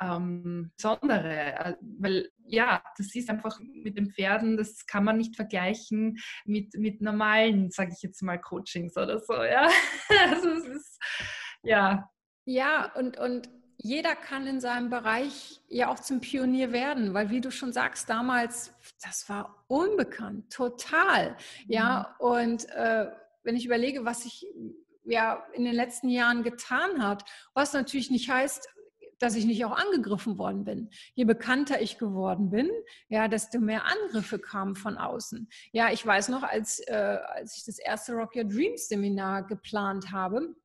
ähm, besondere, äh, weil ja, das ist einfach mit den Pferden, das kann man nicht vergleichen mit, mit normalen, sage ich jetzt mal, Coachings oder so, ja. Also es ist, ja. Ja, und, und jeder kann in seinem Bereich ja auch zum Pionier werden, weil wie du schon sagst, damals, das war unbekannt, total, ja. Mhm. Und äh, wenn ich überlege, was ich ja in den letzten Jahren getan hat, was natürlich nicht heißt, dass ich nicht auch angegriffen worden bin. Je bekannter ich geworden bin, ja, desto mehr Angriffe kamen von außen. Ja, ich weiß noch, als, äh, als ich das erste Rock Your Dreams Seminar geplant habe,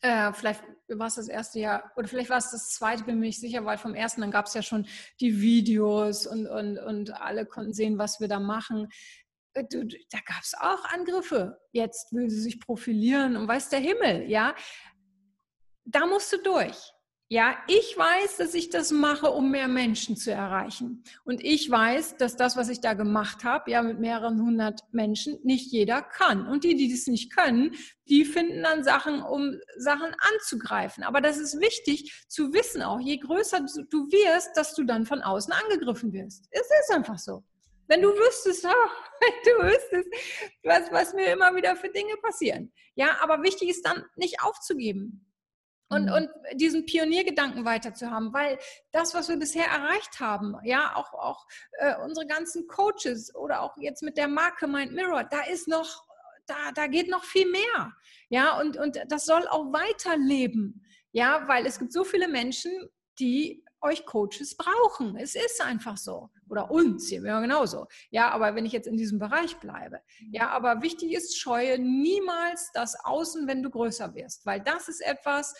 äh, vielleicht war es das erste Jahr oder vielleicht war es das zweite, bin mir nicht sicher, weil vom ersten, dann gab es ja schon die Videos und, und, und alle konnten sehen, was wir da machen. Äh, da gab es auch Angriffe. Jetzt will sie sich profilieren und weiß der Himmel, ja. Da musst du durch. Ja, ich weiß, dass ich das mache, um mehr Menschen zu erreichen. Und ich weiß, dass das, was ich da gemacht habe, ja, mit mehreren hundert Menschen, nicht jeder kann. Und die, die das nicht können, die finden dann Sachen, um Sachen anzugreifen. Aber das ist wichtig zu wissen auch, je größer du wirst, dass du dann von außen angegriffen wirst. Es ist einfach so. Wenn du wüsstest, oh, wenn du wüsstest, was, was mir immer wieder für Dinge passieren. Ja, aber wichtig ist dann nicht aufzugeben und, mhm. und diesen Pioniergedanken weiter zu haben, weil das, was wir bisher erreicht haben, ja, auch, auch äh, unsere ganzen Coaches oder auch jetzt mit der Marke Mind Mirror, da ist noch, da, da geht noch viel mehr, ja, und, und das soll auch weiterleben, ja, weil es gibt so viele Menschen, die euch Coaches brauchen. Es ist einfach so. Oder uns, hier ja genauso. Ja, aber wenn ich jetzt in diesem Bereich bleibe. Ja, aber wichtig ist, scheue niemals das Außen, wenn du größer wirst, weil das ist etwas,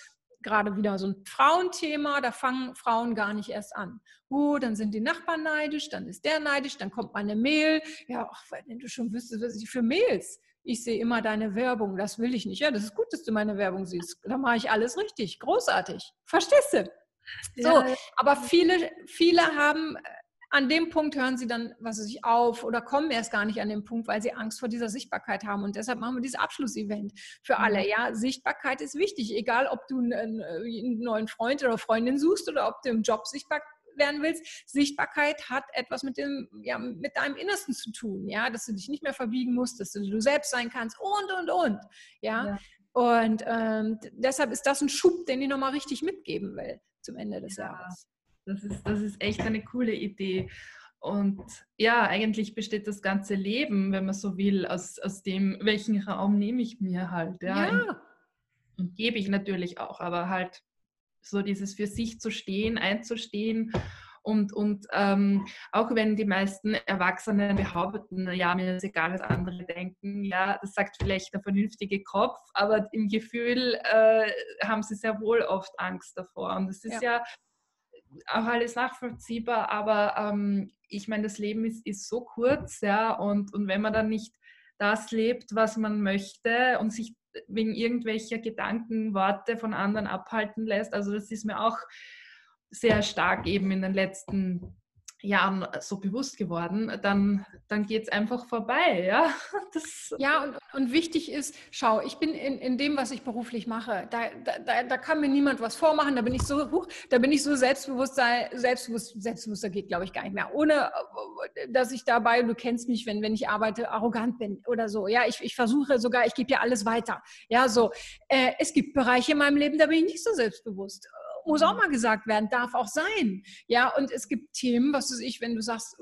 gerade wieder so ein Frauenthema, da fangen Frauen gar nicht erst an. Oh, dann sind die Nachbarn neidisch, dann ist der neidisch, dann kommt meine Mail. Ja, ach, wenn du schon wüsstest, was ich für Mails. Ich sehe immer deine Werbung, das will ich nicht. Ja, das ist gut, dass du meine Werbung siehst. Da mache ich alles richtig, großartig. Verstehst du? So, ja. aber viele, viele haben an dem Punkt hören sie dann, was weiß ich, auf oder kommen erst gar nicht an den Punkt, weil sie Angst vor dieser Sichtbarkeit haben. Und deshalb machen wir dieses Abschlussevent für alle. Mhm. Ja, Sichtbarkeit ist wichtig, egal ob du einen, einen neuen Freund oder Freundin suchst oder ob du im Job sichtbar werden willst. Sichtbarkeit hat etwas mit dem, ja, mit deinem Innersten zu tun, ja, dass du dich nicht mehr verbiegen musst, dass du du selbst sein kannst und und und, ja. ja. Und ähm, deshalb ist das ein Schub, den ich nochmal richtig mitgeben will zum Ende des ja, Jahres. Das ist, das ist echt eine coole Idee. Und ja, eigentlich besteht das ganze Leben, wenn man so will, aus, aus dem, welchen Raum nehme ich mir halt. Ja. ja. Und gebe ich natürlich auch, aber halt so dieses für sich zu stehen, einzustehen und, und ähm, auch wenn die meisten Erwachsenen behaupten, ja, mir ist egal, was andere denken, ja, das sagt vielleicht der vernünftige Kopf, aber im Gefühl äh, haben sie sehr wohl oft Angst davor. Und das ist ja, ja auch alles nachvollziehbar, aber ähm, ich meine, das Leben ist, ist so kurz, ja, und, und wenn man dann nicht das lebt, was man möchte und sich wegen irgendwelcher Gedanken, Worte von anderen abhalten lässt, also das ist mir auch sehr stark eben in den letzten Jahren so bewusst geworden, dann, dann geht es einfach vorbei. Ja, das ja und, und wichtig ist, schau, ich bin in, in dem, was ich beruflich mache, da, da, da kann mir niemand was vormachen, da bin ich so, huch, da bin ich so selbstbewusst, selbstbewusst selbstbewusster geht, glaube ich, gar nicht mehr. Ohne, dass ich dabei, du kennst mich, wenn, wenn ich arbeite, arrogant bin oder so. Ja, ich, ich versuche sogar, ich gebe ja alles weiter. Ja, so. Äh, es gibt Bereiche in meinem Leben, da bin ich nicht so selbstbewusst muss auch mal gesagt werden, darf auch sein. Ja, und es gibt Themen, was weiß ich, wenn du sagst,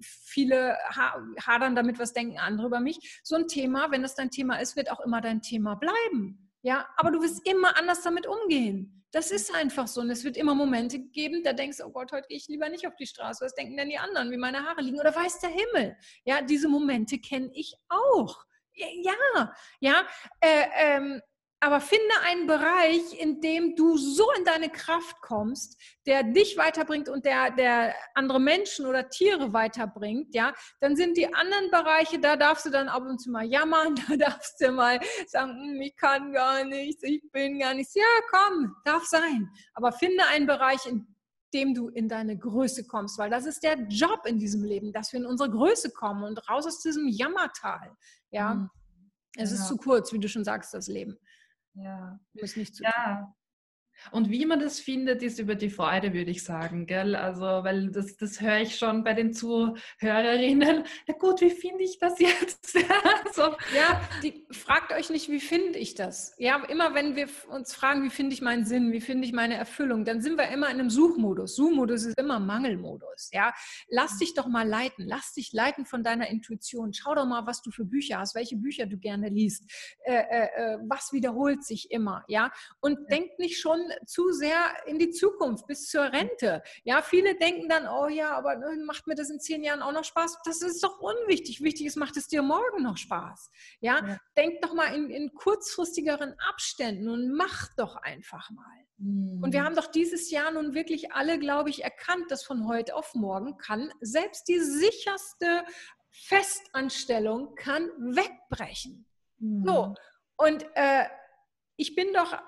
viele hadern damit, was denken andere über mich. So ein Thema, wenn das dein Thema ist, wird auch immer dein Thema bleiben. Ja, aber du wirst immer anders damit umgehen. Das ist einfach so. Und es wird immer Momente geben, da denkst du, oh Gott, heute gehe ich lieber nicht auf die Straße. Was denken denn die anderen, wie meine Haare liegen? Oder weiß der Himmel? Ja, diese Momente kenne ich auch. Ja, ja. Äh, ähm, aber finde einen Bereich, in dem du so in deine Kraft kommst, der dich weiterbringt und der, der andere Menschen oder Tiere weiterbringt, ja, dann sind die anderen Bereiche, da darfst du dann ab und zu mal jammern, da darfst du mal sagen, hm, ich kann gar nichts, ich bin gar nichts. Ja, komm, darf sein. Aber finde einen Bereich, in dem du in deine Größe kommst, weil das ist der Job in diesem Leben, dass wir in unsere Größe kommen und raus aus diesem Jammertal. Ja, mhm. es ist zu kurz, wie du schon sagst, das Leben. Ja. Muss nicht zu ja. Und wie man das findet, ist über die Freude, würde ich sagen, gell? Also, weil das, das höre ich schon bei den Zuhörerinnen. Na gut, wie finde ich das jetzt? so. Ja, die, fragt euch nicht, wie finde ich das? Ja, immer wenn wir uns fragen, wie finde ich meinen Sinn, wie finde ich meine Erfüllung, dann sind wir immer in einem Suchmodus. Suchmodus ist immer Mangelmodus. Ja, lass dich doch mal leiten. Lass dich leiten von deiner Intuition. Schau doch mal, was du für Bücher hast, welche Bücher du gerne liest. Äh, äh, äh was wiederholt sich immer? Ja, und ja. denk nicht schon zu sehr in die Zukunft, bis zur Rente. Ja, viele denken dann, oh ja, aber ne, macht mir das in zehn Jahren auch noch Spaß? Das ist doch unwichtig. Wichtig ist, macht es dir morgen noch Spaß. Ja, ja. denk doch mal in, in kurzfristigeren Abständen und mach doch einfach mal. Und wir hm. haben doch dieses Jahr nun wirklich alle, glaube ich, erkannt, dass von heute auf morgen kann selbst die sicherste Festanstellung kann wegbrechen. Mhm. So. Und äh, ich bin doch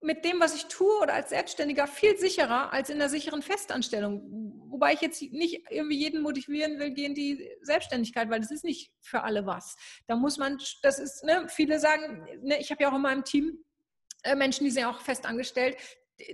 mit dem, was ich tue oder als Selbstständiger viel sicherer als in der sicheren Festanstellung. Wobei ich jetzt nicht irgendwie jeden motivieren will gegen die Selbstständigkeit, weil das ist nicht für alle was. Da muss man, das ist, ne, viele sagen, ne, ich habe ja auch in meinem Team äh, Menschen, die sind ja auch fest angestellt,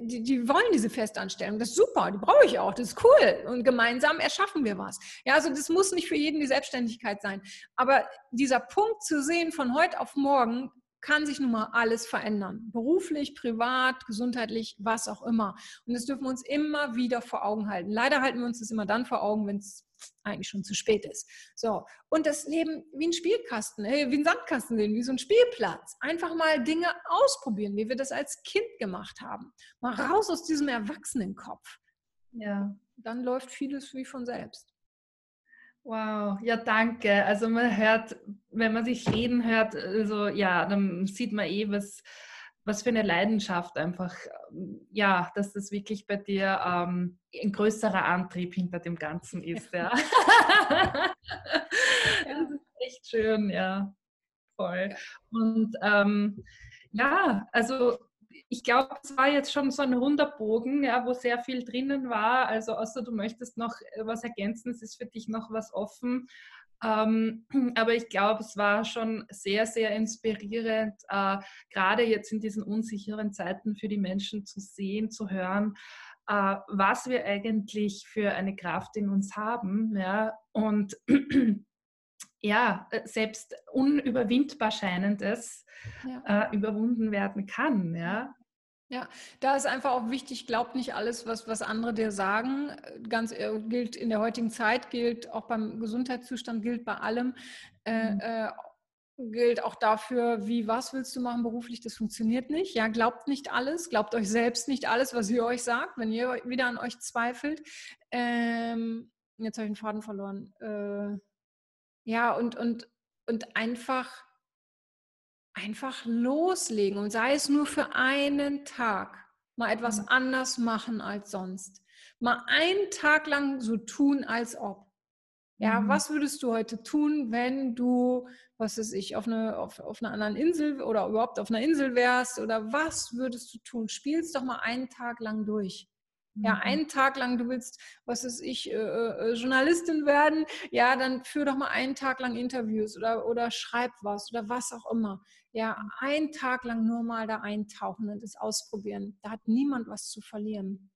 die, die, wollen diese Festanstellung. Das ist super, die brauche ich auch, das ist cool. Und gemeinsam erschaffen wir was. Ja, also das muss nicht für jeden die Selbstständigkeit sein. Aber dieser Punkt zu sehen von heute auf morgen, kann sich nun mal alles verändern. Beruflich, privat, gesundheitlich, was auch immer. Und das dürfen wir uns immer wieder vor Augen halten. Leider halten wir uns das immer dann vor Augen, wenn es eigentlich schon zu spät ist. So. Und das Leben wie ein Spielkasten, äh, wie ein Sandkasten sehen, wie so ein Spielplatz. Einfach mal Dinge ausprobieren, wie wir das als Kind gemacht haben. Mal raus aus diesem Erwachsenenkopf. Ja. Dann läuft vieles wie von selbst. Wow, ja, danke. Also man hört, wenn man sich reden hört, also ja, dann sieht man eh, was, was für eine Leidenschaft einfach, ja, dass das wirklich bei dir ähm, ein größerer Antrieb hinter dem Ganzen ist. Ja. ja. Das ist echt schön, ja. Voll. Und ähm, ja, also ich glaube, es war jetzt schon so ein runder Bogen, ja, wo sehr viel drinnen war. Also außer du möchtest noch äh, was ergänzen, es ist für dich noch was offen. Ähm, aber ich glaube, es war schon sehr, sehr inspirierend, äh, gerade jetzt in diesen unsicheren Zeiten für die Menschen zu sehen, zu hören, äh, was wir eigentlich für eine Kraft in uns haben. Ja? Und ja, äh, selbst unüberwindbar scheinendes ja. äh, überwunden werden kann. Ja? Ja, da ist einfach auch wichtig, glaub nicht alles, was, was andere dir sagen. Ganz äh, gilt in der heutigen Zeit, gilt auch beim Gesundheitszustand, gilt bei allem. Äh, mhm. Äh, gilt auch dafür, wie, was willst du machen beruflich, das funktioniert nicht. Ja, glaubt nicht alles, glaubt euch selbst nicht alles, was ihr euch sagt, wenn ihr wieder an euch zweifelt. Ähm, jetzt habe ich den Faden verloren. Ja, und, und, und einfach einfach loslegen und sei es nur für einen Tag, mal etwas mhm. anders machen als sonst. Mal einen Tag lang so tun, als ob. Ja, mhm. was würdest du heute tun, wenn du, was weiß ich, auf, eine, auf, auf einer anderen Insel oder überhaupt auf einer Insel wärst? Oder was würdest du tun? Spiel's doch mal einen Tag lang durch. Ja, mhm. einen Tag lang, du willst, was ist ich, äh, äh, Journalistin werden, ja, dann führ doch mal einen Tag lang Interviews oder, oder schreib was oder was auch immer. Ja, mhm. einen Tag lang nur mal da eintauchen und das ausprobieren. Da hat niemand was zu verlieren.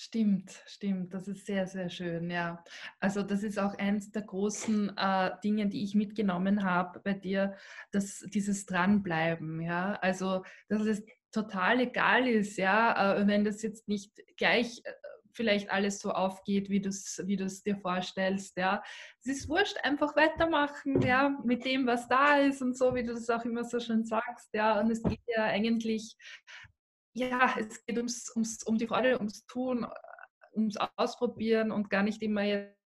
Stimmt, stimmt. Das ist sehr, sehr schön, ja. Also das ist auch eins der großen äh, Dinge, die ich mitgenommen habe bei dir, dass dieses Dranbleiben, ja. Also dass es total egal ist, ja, äh, wenn das jetzt nicht gleich äh, vielleicht alles so aufgeht, wie du es wie dir vorstellst. Ja. Es ist wurscht, einfach weitermachen, ja, mit dem, was da ist und so, wie du das auch immer so schön sagst. Ja. Und es geht ja eigentlich, ja, es geht ums, ums, um die Freude, ums Tun, ums Ausprobieren und gar nicht immer jetzt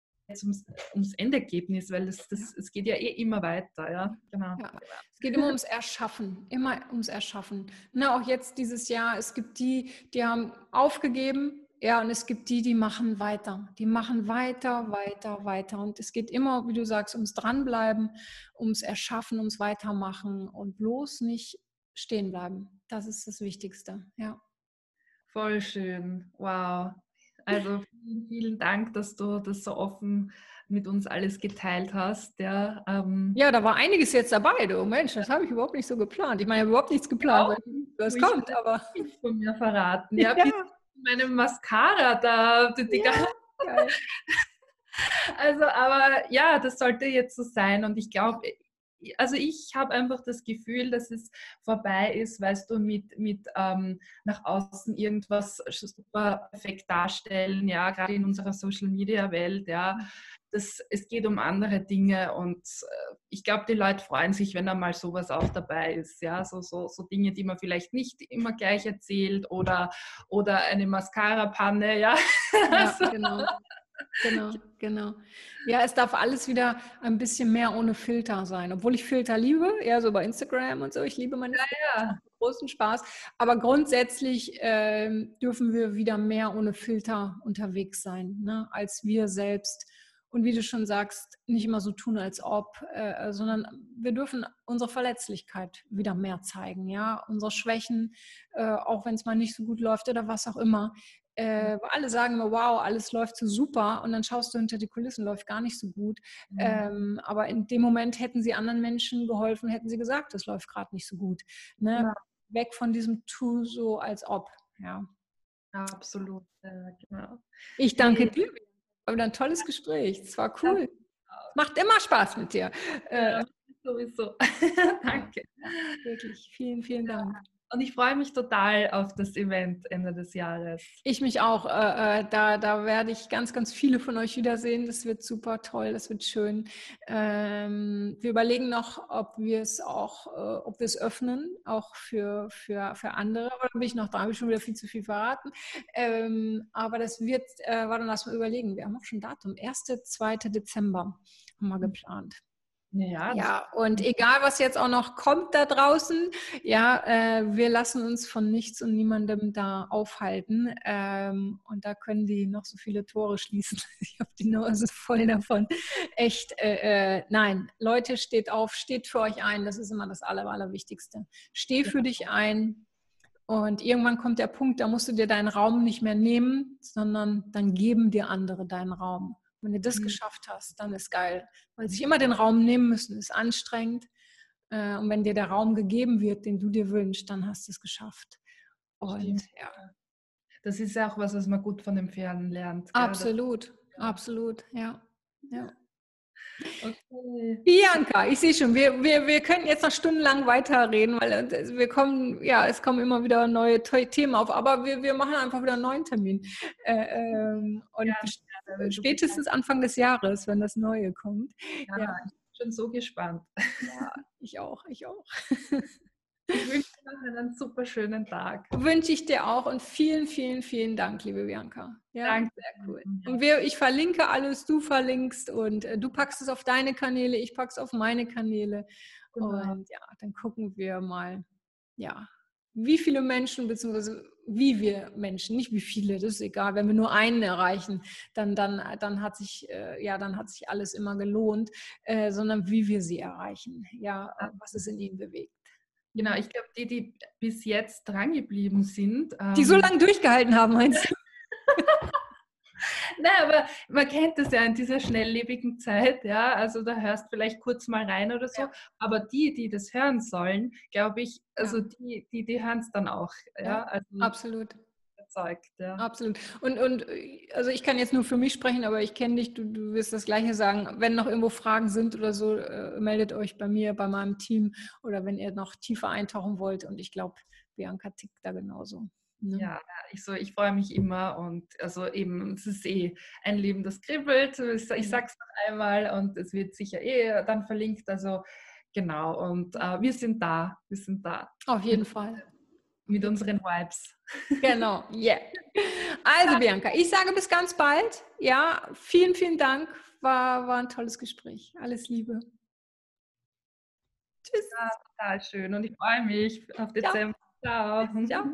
ums, ums Endergebnis, weil das, das, es geht ja eh immer weiter. Ja? Genau. Ja, es geht immer ums Erschaffen, immer ums Erschaffen. Na, auch jetzt dieses Jahr, es gibt die, die haben aufgegeben, ja, und es gibt die, die machen weiter. Die machen weiter, weiter, weiter. Und es geht immer, wie du sagst, ums Dranbleiben, ums Erschaffen, ums Weitermachen und bloß nicht stehen bleiben. Das ist das Wichtigste, ja. Voll schön. Wow. Also vielen, vielen Dank, dass du das so offen mit uns alles geteilt hast. Ja, ähm, ja da war einiges jetzt dabei, du Mensch, das habe ich überhaupt nicht so geplant. Ich meine, ich habe überhaupt nichts geplant, genau, was kommt, aber. von mir verraten. Ja, ja meine Mascara da. Die, die ja, also, aber ja, das sollte jetzt so sein. Und ich glaube, also ich habe einfach das Gefühl, dass es vorbei ist, weißt du, mit, mit ähm, nach außen irgendwas super perfekt darstellen, ja, gerade in unserer Social Media Welt, ja. Das, es geht um andere Dinge und äh, ich glaube, die Leute freuen sich, wenn da mal sowas auch dabei ist, ja, so, so, so Dinge, die man vielleicht nicht immer gleich erzählt oder, oder eine Mascara-Panne, ja. ja also, genau. Genau, genau. Ja, es darf alles wieder ein bisschen mehr ohne Filter sein. Obwohl ich Filter liebe, eher so bei Instagram und so. Ich liebe meine ja, ja. großen Spaß. Aber grundsätzlich äh, dürfen wir wieder mehr ohne Filter unterwegs sein, ne, als wir selbst. Und wie du schon sagst, nicht immer so tun, als ob, äh, sondern wir dürfen unsere Verletzlichkeit wieder mehr zeigen, ja, unsere Schwächen, äh, auch wenn es mal nicht so gut läuft oder was auch immer. Äh, alle sagen immer, wow, alles läuft so super und dann schaust du hinter die Kulissen, läuft gar nicht so gut. Mhm. Ähm, aber in dem Moment hätten sie anderen Menschen geholfen, hätten sie gesagt, es läuft gerade nicht so gut. Ne? Ja. Weg von diesem Tu so als ob. Ja. Absolut, äh, genau. Ich danke dir. Wieder ein tolles Gespräch. Es war cool. Macht immer Spaß mit dir. Äh, ja, sowieso. danke. Wirklich, vielen, vielen Dank. Und ich freue mich total auf das Event Ende des Jahres. Ich mich auch. Äh, äh, da, da werde ich ganz, ganz viele von euch wiedersehen. Das wird super toll, das wird schön. Ähm, wir überlegen noch, ob wir es auch, äh, ob wir es öffnen, auch für, für, für andere. Aber da bin ich noch dran, habe ich schon wieder viel zu viel verraten. Ähm, aber das wird, äh, warte, lass mal überlegen. Wir haben auch schon Datum. 1., 2. Dezember haben wir geplant. Ja, ja, und egal, was jetzt auch noch kommt da draußen, ja, äh, wir lassen uns von nichts und niemandem da aufhalten. Ähm, und da können die noch so viele Tore schließen. Ich habe die Nase voll davon. Echt, äh, äh, nein, Leute, steht auf, steht für euch ein. Das ist immer das Aller, Allerwichtigste. Steh für dich ein. Und irgendwann kommt der Punkt, da musst du dir deinen Raum nicht mehr nehmen, sondern dann geben dir andere deinen Raum. Wenn du das mhm. geschafft hast, dann ist geil. Weil sich immer den Raum nehmen müssen, ist anstrengend. Äh, und wenn dir der Raum gegeben wird, den du dir wünschst, dann hast du es geschafft. Und ja. Das ist ja auch was, was man gut von dem Pferden lernt. Gell? Absolut, absolut, ja. ja. Okay. Bianca, ich sehe schon, wir, wir, wir könnten jetzt noch stundenlang weiterreden, weil äh, wir kommen, ja, es kommen immer wieder neue Themen auf, aber wir, wir machen einfach wieder einen neuen Termin. Äh, ähm, und ja, spätestens Anfang des Jahres, wenn das Neue kommt. Ja, ja. ich bin schon so gespannt. Ja, ich auch, ich auch. Ich wünsche dir noch einen super schönen Tag. Wünsche ich dir auch und vielen, vielen, vielen Dank, liebe Bianca. Ja, Danke. Sehr cool. Und wir, ich verlinke alles, du verlinkst und äh, du packst es auf deine Kanäle, ich pack's auf meine Kanäle. Genau. Und ja, dann gucken wir mal, ja, wie viele Menschen, beziehungsweise wie wir Menschen, nicht wie viele, das ist egal, wenn wir nur einen erreichen, dann, dann, dann hat sich, äh, ja, dann hat sich alles immer gelohnt, äh, sondern wie wir sie erreichen, ja, was es in ihnen bewegt. Genau, ich glaube, die, die bis jetzt drangeblieben sind. Die ähm, so lange durchgehalten haben, meinst du? Nein, aber man kennt das ja in dieser schnelllebigen Zeit, ja. Also da hörst vielleicht kurz mal rein oder so. Ja. Aber die, die das hören sollen, glaube ich, also ja. die, die, die hören es dann auch. Ja, ja also, absolut überzeugt. Ja. Absolut. Und, und also ich kann jetzt nur für mich sprechen, aber ich kenne dich, du, du wirst das Gleiche sagen. Wenn noch irgendwo Fragen sind oder so, äh, meldet euch bei mir, bei meinem Team oder wenn ihr noch tiefer eintauchen wollt. Und ich glaube, Bianca tickt da genauso. Ne? Ja, ich, so, ich freue mich immer und also eben, es ist eh ein Leben, das kribbelt. Ich, es noch einmal und es wird sicher eh dann verlinkt. Also genau, und äh, wir sind da, wir sind da. Auf jeden Fall mit unseren Vibes. Genau, yeah. Also Bianca, ich sage bis ganz bald. Ja, vielen, vielen Dank. War, war ein tolles Gespräch. Alles Liebe. Tschüss. Ja, total schön und ich freue mich auf Dezember. Ciao. Ciao.